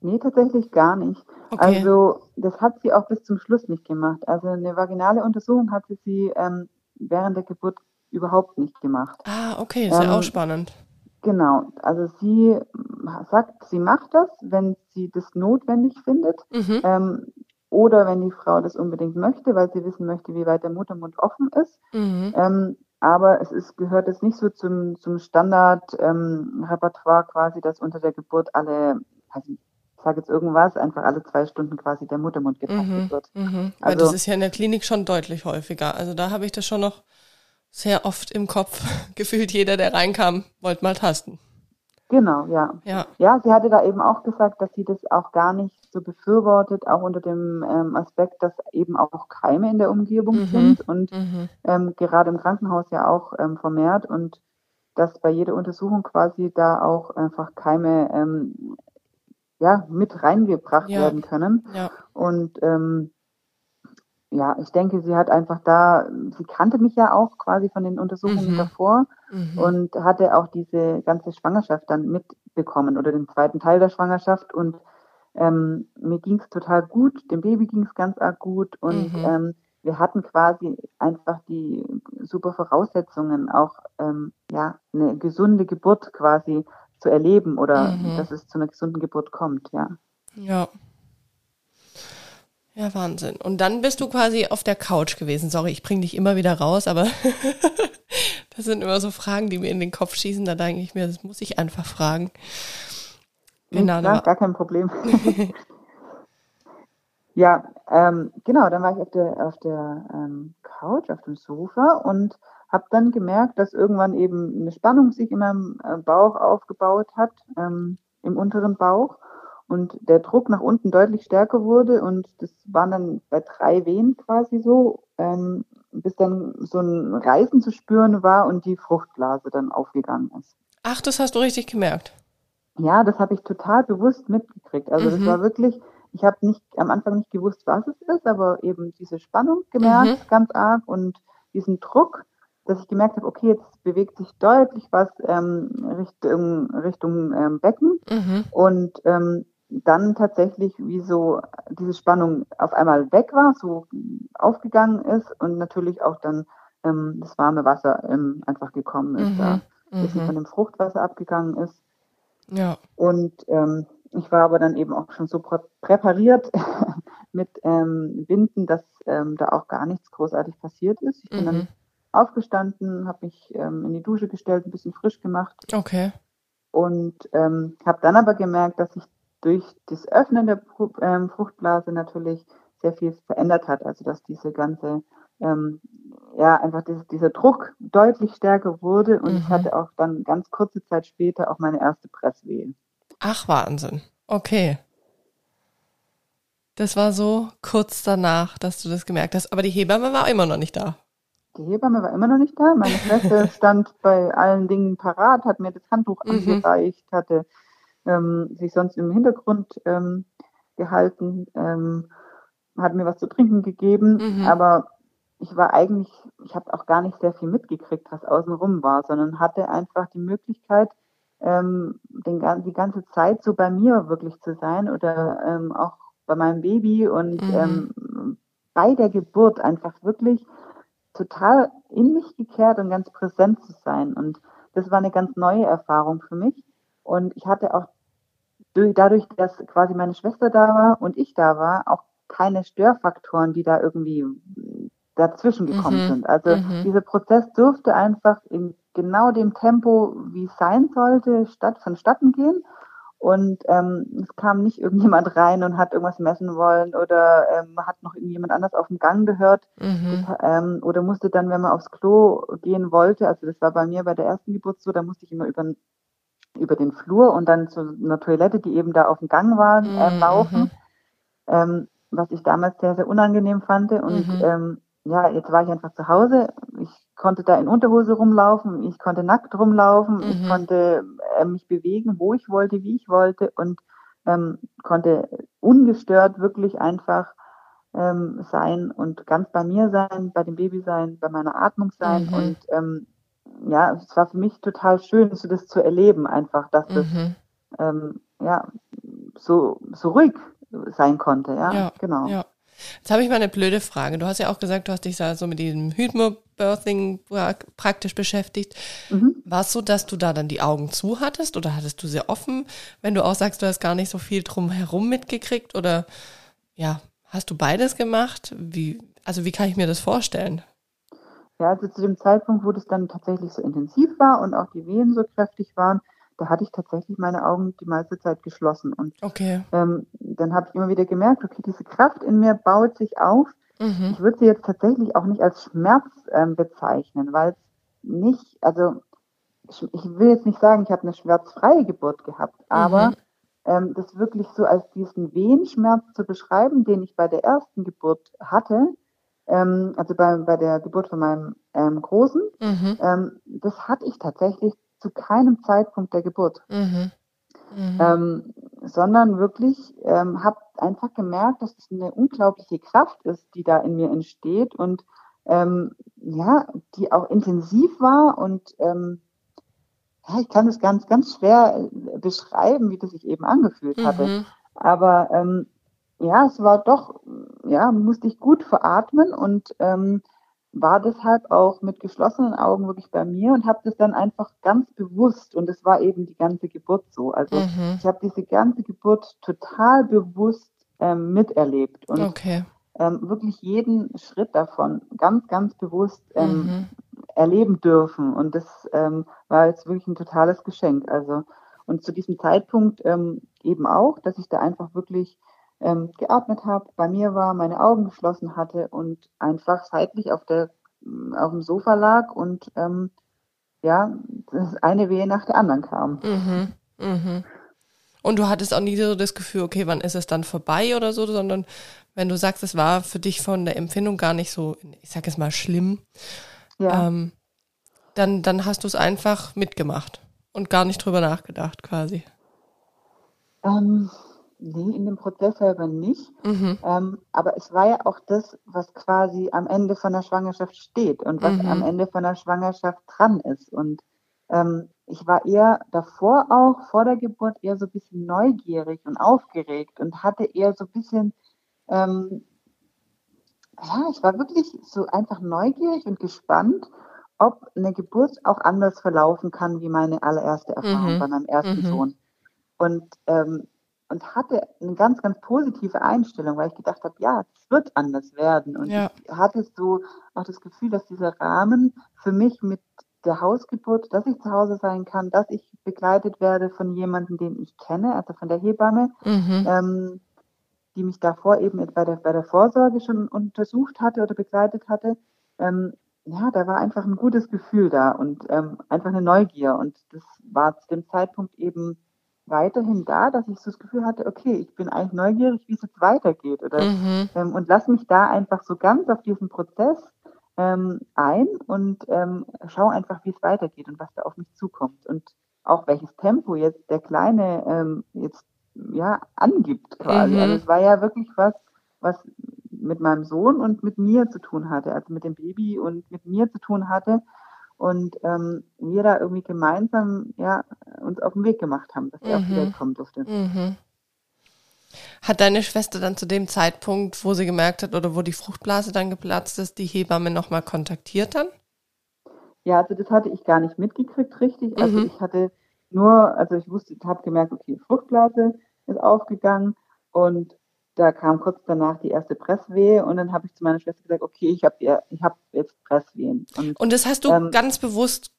Nee, tatsächlich gar nicht. Okay. Also das hat sie auch bis zum Schluss nicht gemacht. Also eine vaginale Untersuchung hatte sie ähm, während der Geburt überhaupt nicht gemacht. Ah, okay, ist ähm, ja auch spannend. Genau, also sie sagt, sie macht das, wenn sie das notwendig findet. Mhm. Ähm, oder wenn die Frau das unbedingt möchte, weil sie wissen möchte, wie weit der Muttermund offen ist. Mhm. Ähm, aber es ist, gehört es nicht so zum, zum Standard-Repertoire ähm, quasi, dass unter der Geburt alle, also sage jetzt irgendwas, einfach alle zwei Stunden quasi der Muttermund getastet mhm. wird. Mhm. Also, weil das ist ja in der Klinik schon deutlich häufiger. Also da habe ich das schon noch sehr oft im Kopf. Gefühlt jeder, der reinkam, wollte mal tasten. Genau, ja. ja. Ja, sie hatte da eben auch gesagt, dass sie das auch gar nicht so befürwortet, auch unter dem ähm, Aspekt, dass eben auch Keime in der Umgebung mhm. sind und mhm. ähm, gerade im Krankenhaus ja auch ähm, vermehrt und dass bei jeder Untersuchung quasi da auch einfach Keime ähm, ja, mit reingebracht ja. werden können. Ja. Und ähm, ja, ich denke, sie hat einfach da, sie kannte mich ja auch quasi von den Untersuchungen mhm. davor mhm. und hatte auch diese ganze Schwangerschaft dann mitbekommen oder den zweiten Teil der Schwangerschaft und ähm, mir ging es total gut, dem Baby ging es ganz arg gut und mhm. ähm, wir hatten quasi einfach die super Voraussetzungen, auch ähm, ja eine gesunde Geburt quasi zu erleben oder mhm. dass es zu einer gesunden Geburt kommt, ja. Ja, ja, Wahnsinn. Und dann bist du quasi auf der Couch gewesen. Sorry, ich bringe dich immer wieder raus, aber das sind immer so Fragen, die mir in den Kopf schießen. Da denke ich mir, das muss ich einfach fragen. Genau, ja, gar kein Problem. ja, ähm, genau, dann war ich auf der, auf der ähm, Couch, auf dem Sofa und habe dann gemerkt, dass irgendwann eben eine Spannung sich in meinem äh, Bauch aufgebaut hat, ähm, im unteren Bauch und der Druck nach unten deutlich stärker wurde und das waren dann bei drei Wehen quasi so, ähm, bis dann so ein Reißen zu spüren war und die Fruchtblase dann aufgegangen ist. Ach, das hast du richtig gemerkt. Ja, das habe ich total bewusst mitgekriegt. Also mhm. das war wirklich, ich habe nicht am Anfang nicht gewusst, was es ist, aber eben diese Spannung gemerkt, mhm. ganz arg und diesen Druck, dass ich gemerkt habe, okay, jetzt bewegt sich deutlich was ähm, Richtung, Richtung ähm, Becken mhm. und ähm, dann tatsächlich wie so diese Spannung auf einmal weg war, so aufgegangen ist und natürlich auch dann ähm, das warme Wasser ähm, einfach gekommen ist, Mhm, da ein bisschen mhm. von dem Fruchtwasser abgegangen ist. Ja. Und ähm, ich war aber dann eben auch schon so prä präpariert mit ähm, Binden, dass ähm, da auch gar nichts großartig passiert ist. Ich bin dann Mhm. Aufgestanden, habe mich ähm, in die Dusche gestellt, ein bisschen frisch gemacht Okay. und ähm, habe dann aber gemerkt, dass sich durch das Öffnen der ähm, Fruchtblase natürlich sehr viel verändert hat. Also dass diese ganze, ähm, ja, einfach dieses, dieser Druck deutlich stärker wurde und ich Mhm. hatte auch dann ganz kurze Zeit später auch meine erste Presswehe. Ach, Wahnsinn. Okay. Das war so kurz danach, dass du das gemerkt hast. Aber die Hebamme war immer noch nicht da. Die Hebamme war immer noch nicht da. Meine Schwester stand bei allen Dingen parat, hat mir das Handtuch Mhm. angereicht, hatte ähm, sich sonst im Hintergrund ähm, gehalten, ähm, hat mir was zu trinken gegeben. Mhm. Aber ich war eigentlich, ich habe auch gar nicht sehr viel mitgekriegt, was außenrum war, sondern hatte einfach die Möglichkeit, ähm, den, die ganze Zeit so bei mir wirklich zu sein oder ähm, auch bei meinem Baby und Mhm. ähm, bei der Geburt einfach wirklich total in mich gekehrt und ganz präsent zu sein. Und das war eine ganz neue Erfahrung für mich. Und ich hatte auch durch, dadurch, dass quasi meine Schwester da war und ich da war, auch keine Störfaktoren, die da irgendwie dazwischen gekommen Mhm. sind. Also Mhm. dieser Prozess durfte einfach in genau dem Tempo, wie es sein sollte, statt vonstatten gehen. Und ähm, es kam nicht irgendjemand rein und hat irgendwas messen wollen oder ähm, hat noch irgendjemand anders auf dem Gang gehört Mhm. das, ähm, oder musste dann, wenn man aufs Klo gehen wollte, also das war bei mir bei der ersten Geburt so, da musste ich immer über, über den Flur und dann zu einer Toilette, die eben da auf dem Gang war, Mhm. laufen, ähm, was ich damals sehr, sehr unangenehm fand. Und Mhm. ähm, ja, jetzt war ich einfach zu Hause. Ich konnte da in Unterhose rumlaufen, ich konnte nackt rumlaufen, ich Mhm. konnte äh, mich bewegen, wo ich wollte, wie ich wollte und ähm, konnte ungestört wirklich einfach ähm, sein und ganz bei mir sein, bei dem Baby sein, bei meiner Atmung sein. Mhm. Und ähm, ja, es war für mich total schön, so das zu erleben, einfach, dass das Mhm. ähm, ja so, so ruhig sein konnte. Ja, Ja, genau. Ja. Jetzt habe ich mal eine blöde Frage. Du hast ja auch gesagt, du hast dich da so mit diesem Hypnobirthing pra- praktisch beschäftigt. Mhm. War es so, dass du da dann die Augen zu hattest oder hattest du sie offen? Wenn du auch sagst, du hast gar nicht so viel drum herum mitgekriegt oder ja, hast du beides gemacht? Wie, also wie kann ich mir das vorstellen? Ja, also zu dem Zeitpunkt, wo das dann tatsächlich so intensiv war und auch die Wehen so kräftig waren, da hatte ich tatsächlich meine Augen die meiste Zeit geschlossen. Und Okay. ähm, dann habe ich immer wieder gemerkt, okay, diese Kraft in mir baut sich auf. Mhm. Ich würde sie jetzt tatsächlich auch nicht als Schmerz ähm, bezeichnen, weil es nicht, also ich, will jetzt nicht sagen, ich habe eine schmerzfreie Geburt gehabt, aber Mhm. ähm, das wirklich so als diesen Wehenschmerz zu beschreiben, den ich bei der ersten Geburt hatte, ähm, also bei, bei der Geburt von meinem ähm, Großen, Mhm. ähm, das hatte ich tatsächlich zu keinem Zeitpunkt der Geburt, Mhm. Mhm. ähm, sondern wirklich ähm, habe einfach gemerkt, dass es eine unglaubliche Kraft ist, die da in mir entsteht und ähm, ja, die auch intensiv war und ähm, ja, ich kann es ganz, ganz schwer äh, beschreiben, wie das sich eben angefühlt hatte. Mhm. Aber ähm, ja, es war doch, ja, musste ich gut veratmen und ähm, war deshalb auch mit geschlossenen Augen wirklich bei mir und habe das dann einfach ganz bewusst und es war eben die ganze Geburt so. Also Mhm. ich habe diese ganze Geburt total bewusst ähm, miterlebt und Okay. ähm, wirklich jeden Schritt davon ganz, ganz bewusst ähm, Mhm. erleben dürfen. Und das ähm, war jetzt wirklich ein totales Geschenk. Also und zu diesem Zeitpunkt ähm, eben auch, dass ich da einfach wirklich ähm, geatmet habe, bei mir war, meine Augen geschlossen hatte und einfach seitlich auf der auf dem Sofa lag und ähm, ja, das eine Wehe nach der anderen kam. Mhm. Mhm. Und du hattest auch nie so das Gefühl, okay, wann ist es dann vorbei oder so, sondern wenn du sagst, es war für dich von der Empfindung gar nicht so, ich sag jetzt mal schlimm, Ja. ähm, dann, dann hast du es einfach mitgemacht und gar nicht drüber nachgedacht quasi. Ähm, nee, in dem Prozess selber nicht. Mhm. Ähm, aber es war ja auch das, was quasi am Ende von der Schwangerschaft steht und was Mhm. am Ende von der Schwangerschaft dran ist. Und ähm, ich war eher davor auch, vor der Geburt, eher so ein bisschen neugierig und aufgeregt und hatte eher so ein bisschen, ähm, ja, ich war wirklich so einfach neugierig und gespannt, ob eine Geburt auch anders verlaufen kann wie meine allererste Erfahrung Mhm. bei meinem ersten Mhm. Sohn. Und, ähm, und hatte eine ganz, ganz positive Einstellung, weil ich gedacht habe, ja, es wird anders werden. Und Ja. ich hatte so auch das Gefühl, dass dieser Rahmen für mich mit der Hausgeburt, dass ich zu Hause sein kann, dass ich begleitet werde von jemandem, den ich kenne, also von der Hebamme, Mhm. ähm, die mich davor eben bei der, bei der Vorsorge schon untersucht hatte oder begleitet hatte, ähm, ja, da war einfach ein gutes Gefühl da und ähm, einfach eine Neugier. Und das war zu dem Zeitpunkt eben weiterhin da, dass ich so das Gefühl hatte, okay, ich bin eigentlich neugierig, wie es jetzt weitergeht. Oder, Mhm. ähm, und lass mich da einfach so ganz auf diesen Prozess ähm, ein und ähm, schau einfach, wie es weitergeht und was da auf mich zukommt. Und auch welches Tempo jetzt der Kleine ähm, jetzt ja angibt quasi. Mhm. Also es war ja wirklich was, was mit meinem Sohn und mit mir zu tun hatte, also mit dem Baby und mit mir zu tun hatte. Und ähm, wir da irgendwie gemeinsam ja, uns auf den Weg gemacht haben, dass er auf die Mhm. Welt kommen durfte. Mhm. Hat deine Schwester dann zu dem Zeitpunkt, wo sie gemerkt hat oder wo die Fruchtblase dann geplatzt ist, die Hebamme nochmal kontaktiert dann? Ja, also das hatte ich gar nicht mitgekriegt, richtig. Also Mhm. ich hatte nur, also ich wusste, habe gemerkt, okay, Fruchtblase ist aufgegangen und da kam kurz danach die erste Presswehe und dann habe ich zu meiner Schwester gesagt, okay, ich habe ich hab jetzt Presswehen. Und Und das hast du Ähm, ganz bewusst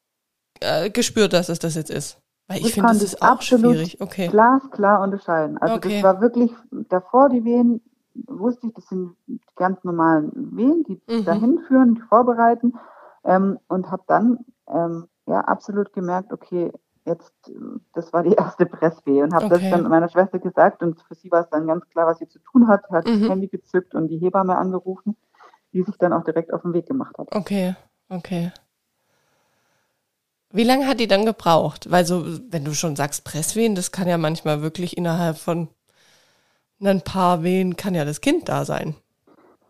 äh, gespürt, dass es das jetzt ist? Weil ich Das finde, das ist ich auch absolut schwierig. Okay. glasklar unterscheiden. Also Okay. das war wirklich davor die Wehen, wusste ich, das sind die ganz normalen Wehen, die Mhm. dahin führen, die vorbereiten ähm, und habe dann ähm, ja absolut gemerkt, okay, jetzt, das war die erste Presswehe und habe Okay. das dann meiner Schwester gesagt und für sie war es dann ganz klar, was sie zu tun hat, hat Mhm. das Handy gezückt und die Hebamme angerufen, die sich dann auch direkt auf den Weg gemacht hat. Okay, okay. Wie lange hat die dann gebraucht? Weil so, wenn du schon sagst Presswehen, das kann ja manchmal wirklich innerhalb von ein paar Wehen kann ja das Kind da sein.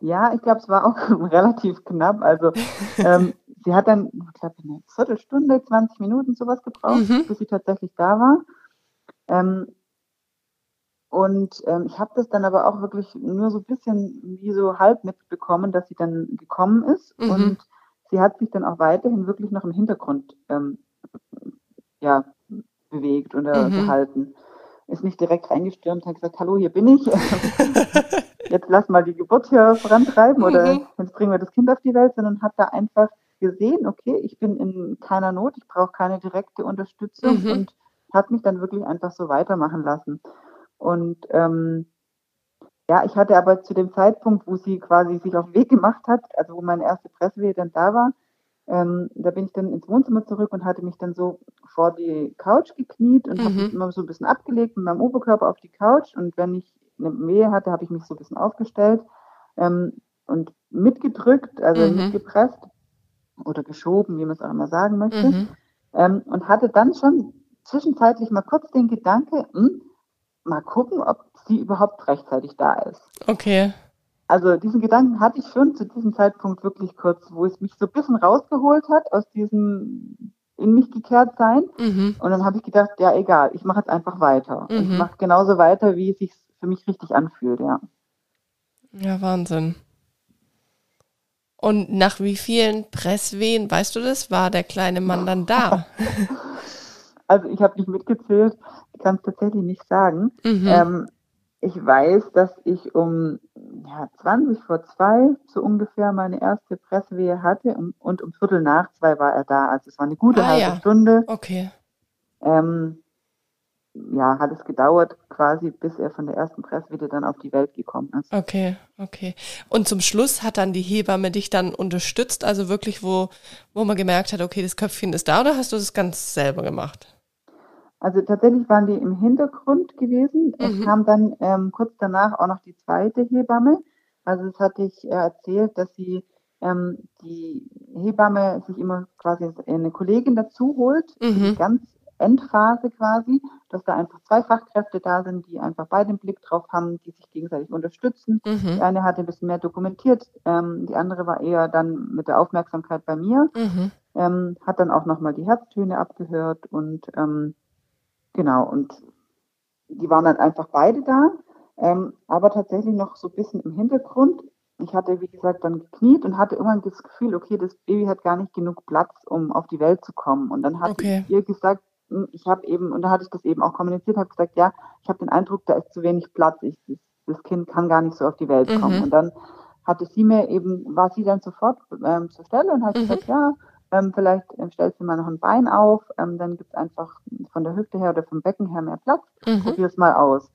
Ja, ich glaube, es war auch relativ knapp. Also ähm, sie hat dann, ich glaube, eine Viertelstunde, 20 Minuten sowas gebraucht, Mhm. bis sie tatsächlich da war. Ähm, und ähm, ich habe das dann aber auch wirklich nur so ein bisschen wie so halb mitbekommen, dass sie dann gekommen ist. Mhm. Und sie hat sich dann auch weiterhin wirklich noch im Hintergrund ähm, ja, bewegt oder Mhm. gehalten. Ist nicht direkt reingestürmt, hat gesagt, hallo, hier bin ich. jetzt lass mal die Geburt hier vorantreiben oder Mhm. jetzt bringen wir das Kind auf die Welt, sondern hat da einfach gesehen, okay, ich bin in keiner Not, ich brauche keine direkte Unterstützung Mhm. und hat mich dann wirklich einfach so weitermachen lassen. Und ähm, ja, ich hatte aber zu dem Zeitpunkt, wo sie quasi sich auf den Weg gemacht hat, also wo meine erste Presswehe dann da war, ähm, da bin ich dann ins Wohnzimmer zurück und hatte mich dann so vor die Couch gekniet und habe Mhm. mich immer so ein bisschen abgelegt mit meinem Oberkörper auf die Couch. Und wenn ich eine Wehe hatte, habe ich mich so ein bisschen aufgestellt ähm, und mitgedrückt, also Mhm. mitgepresst oder geschoben, wie man es auch immer sagen möchte. Mhm. Ähm, und hatte dann schon zwischenzeitlich mal kurz den Gedanke, hm, mal gucken, ob sie überhaupt rechtzeitig da ist. Okay. Also diesen Gedanken hatte ich schon zu diesem Zeitpunkt wirklich kurz, wo es mich so ein bisschen rausgeholt hat aus diesem in mich gekehrt sein. Mhm. Und dann habe ich gedacht, ja egal, ich mache jetzt einfach weiter. Mhm. Ich mache genauso weiter, wie es sich für mich richtig anfühlt, ja. Ja, Wahnsinn. Und nach wie vielen Presswehen, weißt du das, war der kleine Mann dann da? Also ich habe nicht mitgezählt, ich kann es tatsächlich nicht sagen. Mhm. Ähm, ich weiß, dass ich um ja, 20 vor zwei so ungefähr meine erste Presswehe hatte und, und um Viertel nach zwei war er da. Also es war eine gute Ah, halbe ja. Stunde. Okay. Ähm, ja, hat es gedauert quasi, bis er von der ersten Presswehe dann auf die Welt gekommen ist. Okay, okay. Und zum Schluss hat dann die Hebamme dich dann unterstützt, also wirklich, wo, wo man gemerkt hat, okay, das Köpfchen ist da, oder hast du das ganz selber gemacht? Also tatsächlich waren die im Hintergrund gewesen. Es Mhm. kam dann ähm, kurz danach auch noch die zweite Hebamme. Also das hatte ich äh, erzählt, dass sie ähm, die Hebamme sich immer quasi eine Kollegin dazu holt, für die Mhm. ganz Endphase quasi, dass da einfach zwei Fachkräfte da sind, die einfach beide einen Blick drauf haben, die sich gegenseitig unterstützen. Die Mhm. eine hatte ein bisschen mehr dokumentiert, ähm, die andere war eher dann mit der Aufmerksamkeit bei mir Mhm. ähm, hat dann auch nochmal die Herztöne abgehört und ähm, genau, und die waren dann einfach beide da, ähm, aber tatsächlich noch so ein bisschen im Hintergrund. ich hatte, wie gesagt, dann gekniet und hatte irgendwann das Gefühl, okay, das Baby hat gar nicht genug Platz, um auf die Welt zu kommen. Und dann hat okay. ich ihr gesagt, ich habe eben, und da hatte ich das eben auch kommuniziert, habe gesagt, ja, ich habe den Eindruck, da ist zu wenig Platz. Ich, das, Kind kann gar nicht so auf die Welt kommen. Mhm. Und dann hatte sie mir eben, war sie dann sofort ähm, zur Stelle und hat mhm. gesagt, ja, ähm, vielleicht ähm, stellst du mal noch ein Bein auf, ähm, dann gibt es einfach von der Hüfte her oder vom Becken her mehr Platz. Mhm. Probier es mal aus.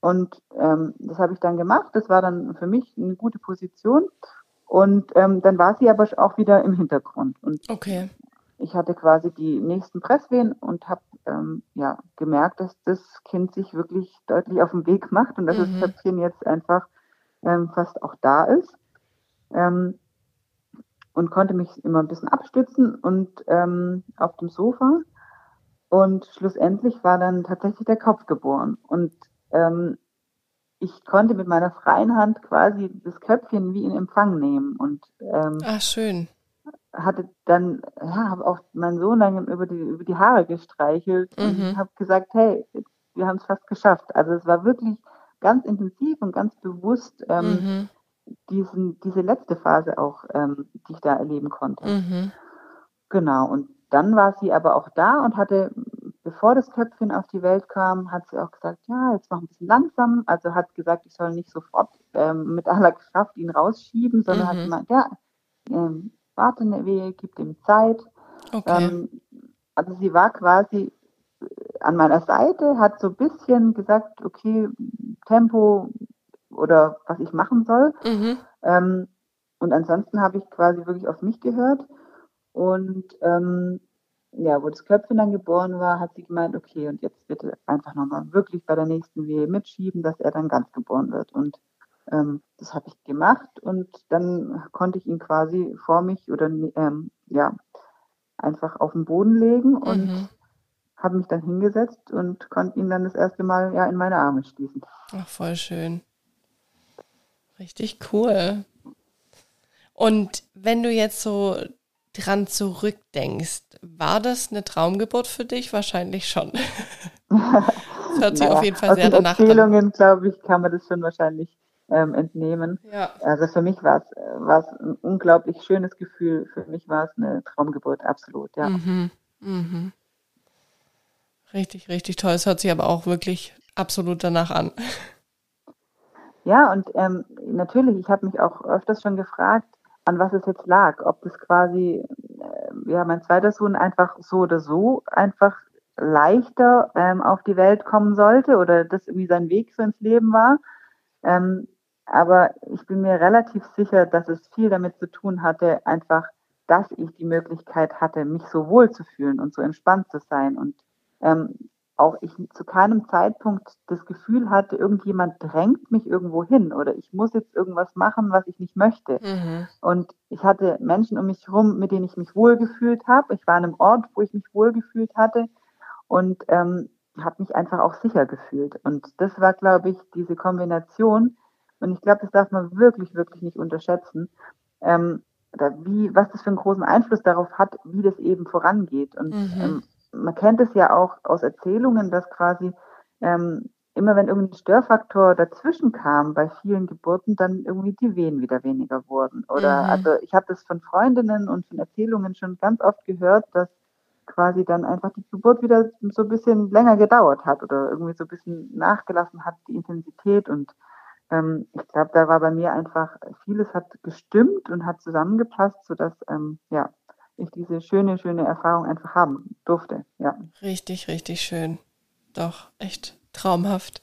Und ähm, das habe ich dann gemacht. Das war dann für mich eine gute Position. Und ähm, dann war sie aber auch wieder im Hintergrund. Und okay. Ich hatte quasi die nächsten Presswehen und habe ähm, ja, gemerkt, dass das Kind sich wirklich deutlich auf den Weg macht und dass mhm. das Köpfchen jetzt einfach ähm, fast auch da ist. Ähm, und konnte mich immer ein bisschen abstützen und ähm, auf dem Sofa. Und schlussendlich war dann tatsächlich der Kopf geboren. Und ähm, ich konnte mit meiner freien Hand quasi das Köpfchen wie in Empfang nehmen und ähm, Ach, schön. Hatte dann, ja, habe auch meinen Sohn dann über die, über die Haare gestreichelt mhm. und habe gesagt, hey, wir haben es fast geschafft. Also es war wirklich ganz intensiv und ganz bewusst ähm, mhm. diesen, diese letzte Phase auch, ähm, die ich da erleben konnte. Mhm. Genau, und dann war sie aber auch da und hatte bevor das Köpfchen auf die Welt kam, hat sie auch gesagt, ja, jetzt noch ein bisschen langsam. Also hat gesagt, ich soll nicht sofort ähm, mit aller Kraft ihn rausschieben, sondern mhm. hat gemeint, ja, ähm, warte eine Wehe, gib ihm Zeit. Okay. Ähm, also sie war quasi äh, an meiner Seite, hat so ein bisschen gesagt, okay, Tempo oder was ich machen soll. Mhm. Ähm, und ansonsten habe ich quasi wirklich auf mich gehört. Und ähm, ja, wo das Köpfchen dann geboren war, hat sie gemeint, okay, und jetzt bitte einfach nochmal wirklich bei der nächsten Wehe mitschieben, dass er dann ganz geboren wird. Und ähm, das habe ich gemacht und dann konnte ich ihn quasi vor mich oder ähm, ja, einfach auf den Boden legen und mhm. habe mich dann hingesetzt und konnte ihn dann das erste Mal ja in meine Arme schließen. Ach, voll schön. Richtig cool. Und wenn du jetzt so dran zurückdenkst, war das eine Traumgeburt für dich? Wahrscheinlich schon. das hört sich naja, auf jeden Fall sehr danach an. Erzählungen, glaube ich, kann man das schon wahrscheinlich ähm, entnehmen. Ja. Also für mich war es ein unglaublich schönes Gefühl. Für mich war es eine Traumgeburt, absolut, ja. Mhm. Mhm. Richtig, richtig toll. Es hört sich aber auch wirklich absolut danach an. Ja, und ähm, natürlich, ich habe mich auch öfters schon gefragt, an was es jetzt lag. Ob das quasi, äh, ja, mein zweiter Sohn einfach so oder so einfach leichter ähm, auf die Welt kommen sollte oder das irgendwie sein Weg so ins Leben war. Ähm, aber ich bin mir relativ sicher, dass es viel damit zu tun hatte, einfach, dass ich die Möglichkeit hatte, mich so wohl zu fühlen und so entspannt zu sein. Und ähm, auch ich zu keinem Zeitpunkt das Gefühl hatte, irgendjemand drängt mich irgendwo hin oder ich muss jetzt irgendwas machen, was ich nicht möchte. Mhm. Und ich hatte Menschen um mich herum, mit denen ich mich wohlgefühlt habe. Ich war an einem Ort, wo ich mich wohlgefühlt hatte und ähm, habe mich einfach auch sicher gefühlt. Und das war, glaube ich, diese Kombination. Und ich glaube, das darf man wirklich, wirklich nicht unterschätzen. Ähm, wie, was das für einen großen Einfluss darauf hat, wie das eben vorangeht. Und mhm. ähm, man kennt es ja auch aus Erzählungen, dass quasi ähm, immer wenn irgendein Störfaktor dazwischen kam bei vielen Geburten, dann irgendwie die Wehen wieder weniger wurden. Oder mhm. also ich habe das von Freundinnen und von Erzählungen schon ganz oft gehört, dass quasi dann einfach die Geburt wieder so ein bisschen länger gedauert hat oder irgendwie so ein bisschen nachgelassen hat, die Intensität. Und ähm, ich glaube, da war bei mir einfach vieles hat gestimmt und hat zusammengepasst, sodass ähm, ja, ich diese schöne, schöne Erfahrung einfach haben durfte. Ja. Richtig, richtig schön. Doch, echt traumhaft.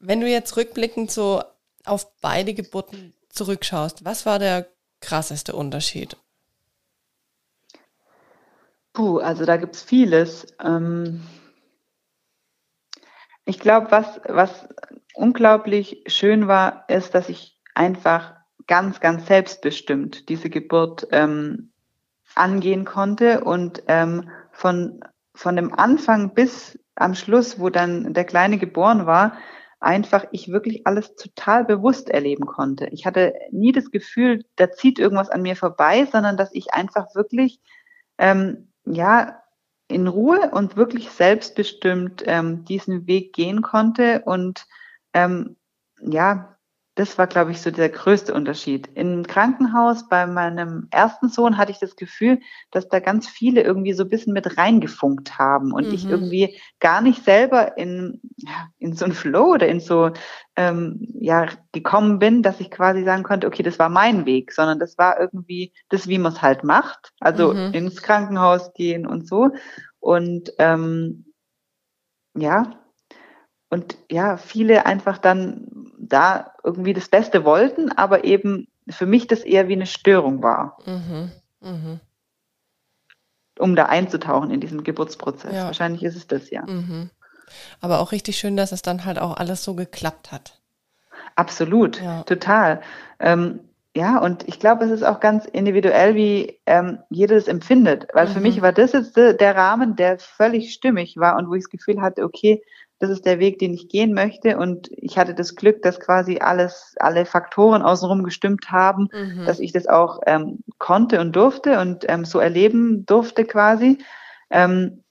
Wenn du jetzt rückblickend so auf beide Geburten zurückschaust, was war der krasseste Unterschied? Puh, also da gibt es vieles. Ähm ich glaube, was, was unglaublich schön war, ist, dass ich einfach ganz, ganz selbstbestimmt diese Geburt ähm, angehen konnte und ähm, von, von dem Anfang bis am Schluss, wo dann der Kleine geboren war, einfach ich wirklich alles total bewusst erleben konnte. Ich hatte nie das Gefühl, da zieht irgendwas an mir vorbei, sondern dass ich einfach wirklich ähm, ja in Ruhe und wirklich selbstbestimmt ähm, diesen Weg gehen konnte. Und ähm, ja das war, glaube ich, so der größte Unterschied. Im Krankenhaus bei meinem ersten Sohn hatte ich das Gefühl, dass da ganz viele irgendwie so ein bisschen mit reingefunkt haben und mhm. ich irgendwie gar nicht selber in, in so ein Flow oder in so, ähm, ja, gekommen bin, dass ich quasi sagen konnte, okay, das war mein Weg, sondern das war irgendwie das, wie man es halt macht. Also mhm. ins Krankenhaus gehen und so. Und ähm, ja, und ja, viele einfach dann da irgendwie das Beste wollten, aber eben für mich das eher wie eine Störung war. Mhm. Mhm. Um da einzutauchen in diesen Geburtsprozess. Ja. Wahrscheinlich ist es das, ja. Mhm. Aber auch richtig schön, dass es dann halt auch alles so geklappt hat. Absolut, ja. total. Ähm, ja, und ich glaube, es ist auch ganz individuell, wie ähm, jeder das empfindet. Weil für mich mhm. war das jetzt der Rahmen, der völlig stimmig war und wo ich das Gefühl hatte, okay, das ist der Weg, den ich gehen möchte. Und ich hatte das Glück, dass quasi alles, alle Faktoren außenrum gestimmt haben, mhm. dass ich das auch ähm, konnte und durfte und ähm, so erleben durfte quasi. Ähm,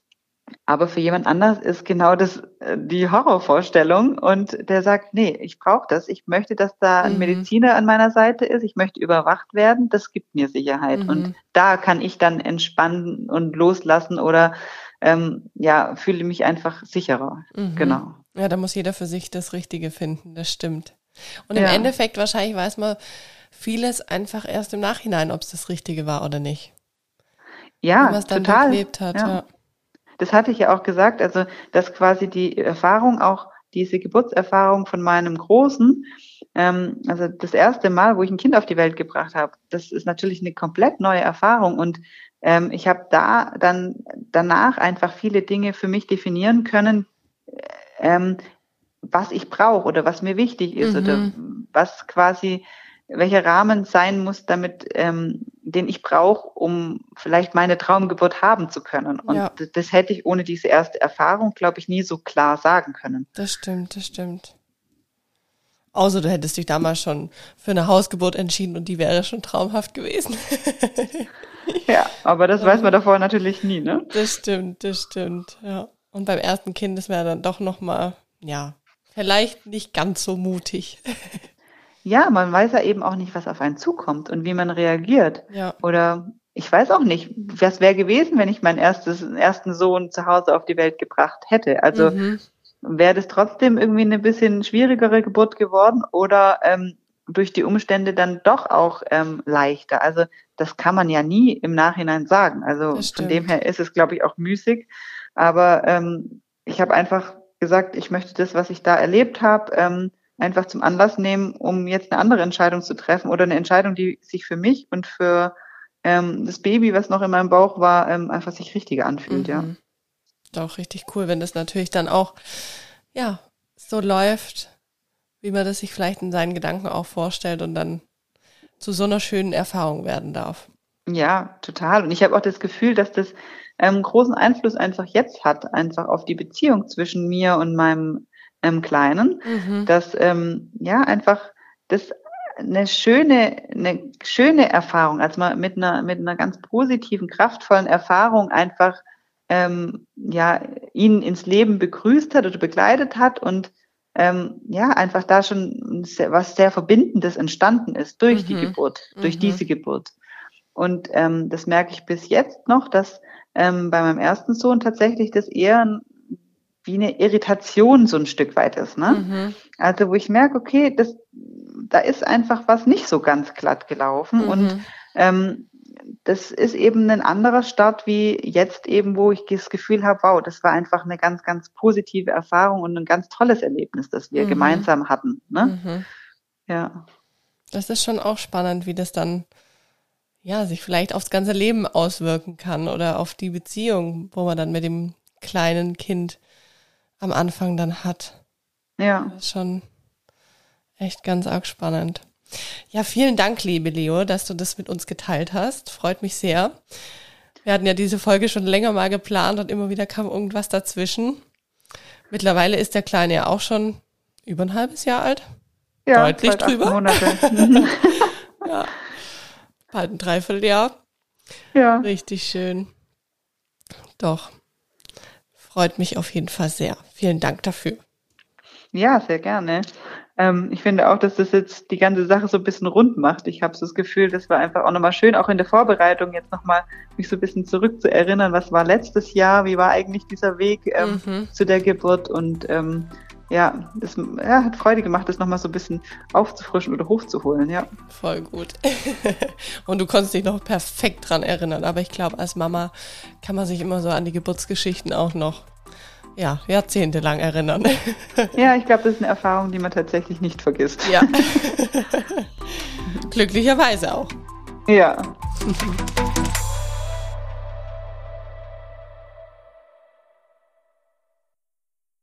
aber für jemand anders ist genau das äh, die Horrorvorstellung und der sagt, nee, ich brauche das. Ich möchte, dass da ein mhm. Mediziner an meiner Seite ist. Ich möchte überwacht werden. Das gibt mir Sicherheit. Mhm. Und da kann ich dann entspannen und loslassen oder ähm, ja, fühle mich einfach sicherer. Mhm. Genau. Ja, da muss jeder für sich das Richtige finden, das stimmt. Und im ja. Endeffekt wahrscheinlich weiß man vieles einfach erst im Nachhinein, ob es das Richtige war oder nicht. Ja, was dann total. Hat, ja. ja. Das hatte ich ja auch gesagt, also dass quasi die Erfahrung auch diese Geburtserfahrung von meinem Großen, ähm, also das erste Mal, wo ich ein Kind auf die Welt gebracht habe, das ist natürlich eine komplett neue Erfahrung und ähm, ich habe da dann danach einfach viele Dinge für mich definieren können, ähm, was ich brauche oder was mir wichtig ist mhm. oder was quasi welcher Rahmen sein muss, damit ähm, den ich brauche, um vielleicht meine Traumgeburt haben zu können. Und ja. das, das hätte ich ohne diese erste Erfahrung, glaube ich, nie so klar sagen können. Das stimmt, das stimmt. Außer du hättest dich damals schon für eine Hausgeburt entschieden und die wäre schon traumhaft gewesen. ja, aber das weiß man davor natürlich nie, ne? Das stimmt, das stimmt, ja. Und beim ersten Kind ist man dann doch nochmal, ja, vielleicht nicht ganz so mutig. ja, man weiß ja eben auch nicht, was auf einen zukommt und wie man reagiert. Ja. Oder ich weiß auch nicht, was wäre gewesen, wenn ich meinen erstes, ersten Sohn zu Hause auf die Welt gebracht hätte. Also mhm wäre das trotzdem irgendwie eine bisschen schwierigere Geburt geworden oder ähm, durch die Umstände dann doch auch ähm, leichter. Also das kann man ja nie im Nachhinein sagen. Also von dem her ist es, glaube ich, auch müßig. Aber ähm, ich habe einfach gesagt, ich möchte das, was ich da erlebt habe, ähm, einfach zum Anlass nehmen, um jetzt eine andere Entscheidung zu treffen oder eine Entscheidung, die sich für mich und für ähm, das Baby, was noch in meinem Bauch war, ähm, einfach sich richtiger anfühlt, mhm. ja doch richtig cool, wenn das natürlich dann auch, ja, so läuft, wie man das sich vielleicht in seinen Gedanken auch vorstellt und dann zu so einer schönen Erfahrung werden darf. Ja, total. Und ich habe auch das Gefühl, dass das ähm, großen Einfluss einfach jetzt hat, einfach auf die Beziehung zwischen mir und meinem ähm, Kleinen, mhm. dass ähm, ja einfach das eine schöne, eine schöne Erfahrung, als man mit einer mit einer ganz positiven, kraftvollen Erfahrung einfach ähm, ja, ihn ins Leben begrüßt hat oder begleitet hat und ähm, ja, einfach da schon was sehr Verbindendes entstanden ist durch mhm. die Geburt, durch mhm. diese Geburt. Und ähm, das merke ich bis jetzt noch, dass ähm, bei meinem ersten Sohn tatsächlich das eher wie eine Irritation so ein Stück weit ist. Ne? Mhm. Also wo ich merke, okay, das, da ist einfach was nicht so ganz glatt gelaufen und mhm. ähm, das ist eben ein anderer Start wie jetzt eben, wo ich das Gefühl habe, wow, das war einfach eine ganz, ganz positive Erfahrung und ein ganz tolles Erlebnis, das wir mhm. gemeinsam hatten. Ne? Mhm. Ja. Das ist schon auch spannend, wie das dann ja sich vielleicht aufs ganze Leben auswirken kann oder auf die Beziehung, wo man dann mit dem kleinen Kind am Anfang dann hat. Ja. Das ist schon echt ganz arg spannend. Ja, vielen Dank, liebe Leo, dass du das mit uns geteilt hast. Freut mich sehr. Wir hatten ja diese Folge schon länger mal geplant und immer wieder kam irgendwas dazwischen. Mittlerweile ist der Kleine ja auch schon über ein halbes Jahr alt. Ja, deutlich drüber. Monate. ja, bald ein Dreivierteljahr. Ja. Richtig schön. Doch. Freut mich auf jeden Fall sehr. Vielen Dank dafür. Ja, sehr gerne. Ähm, ich finde auch, dass das jetzt die ganze Sache so ein bisschen rund macht. Ich habe so das Gefühl, das war einfach auch nochmal schön, auch in der Vorbereitung jetzt nochmal mich so ein bisschen zurückzuerinnern, was war letztes Jahr, wie war eigentlich dieser Weg ähm, mhm. zu der Geburt und ähm, ja, das ja, hat Freude gemacht, das nochmal so ein bisschen aufzufrischen oder hochzuholen, ja. Voll gut. und du konntest dich noch perfekt dran erinnern, aber ich glaube, als Mama kann man sich immer so an die Geburtsgeschichten auch noch ja, jahrzehntelang erinnern. Ja, ich glaube, das ist eine Erfahrung, die man tatsächlich nicht vergisst. Ja. Glücklicherweise auch. Ja.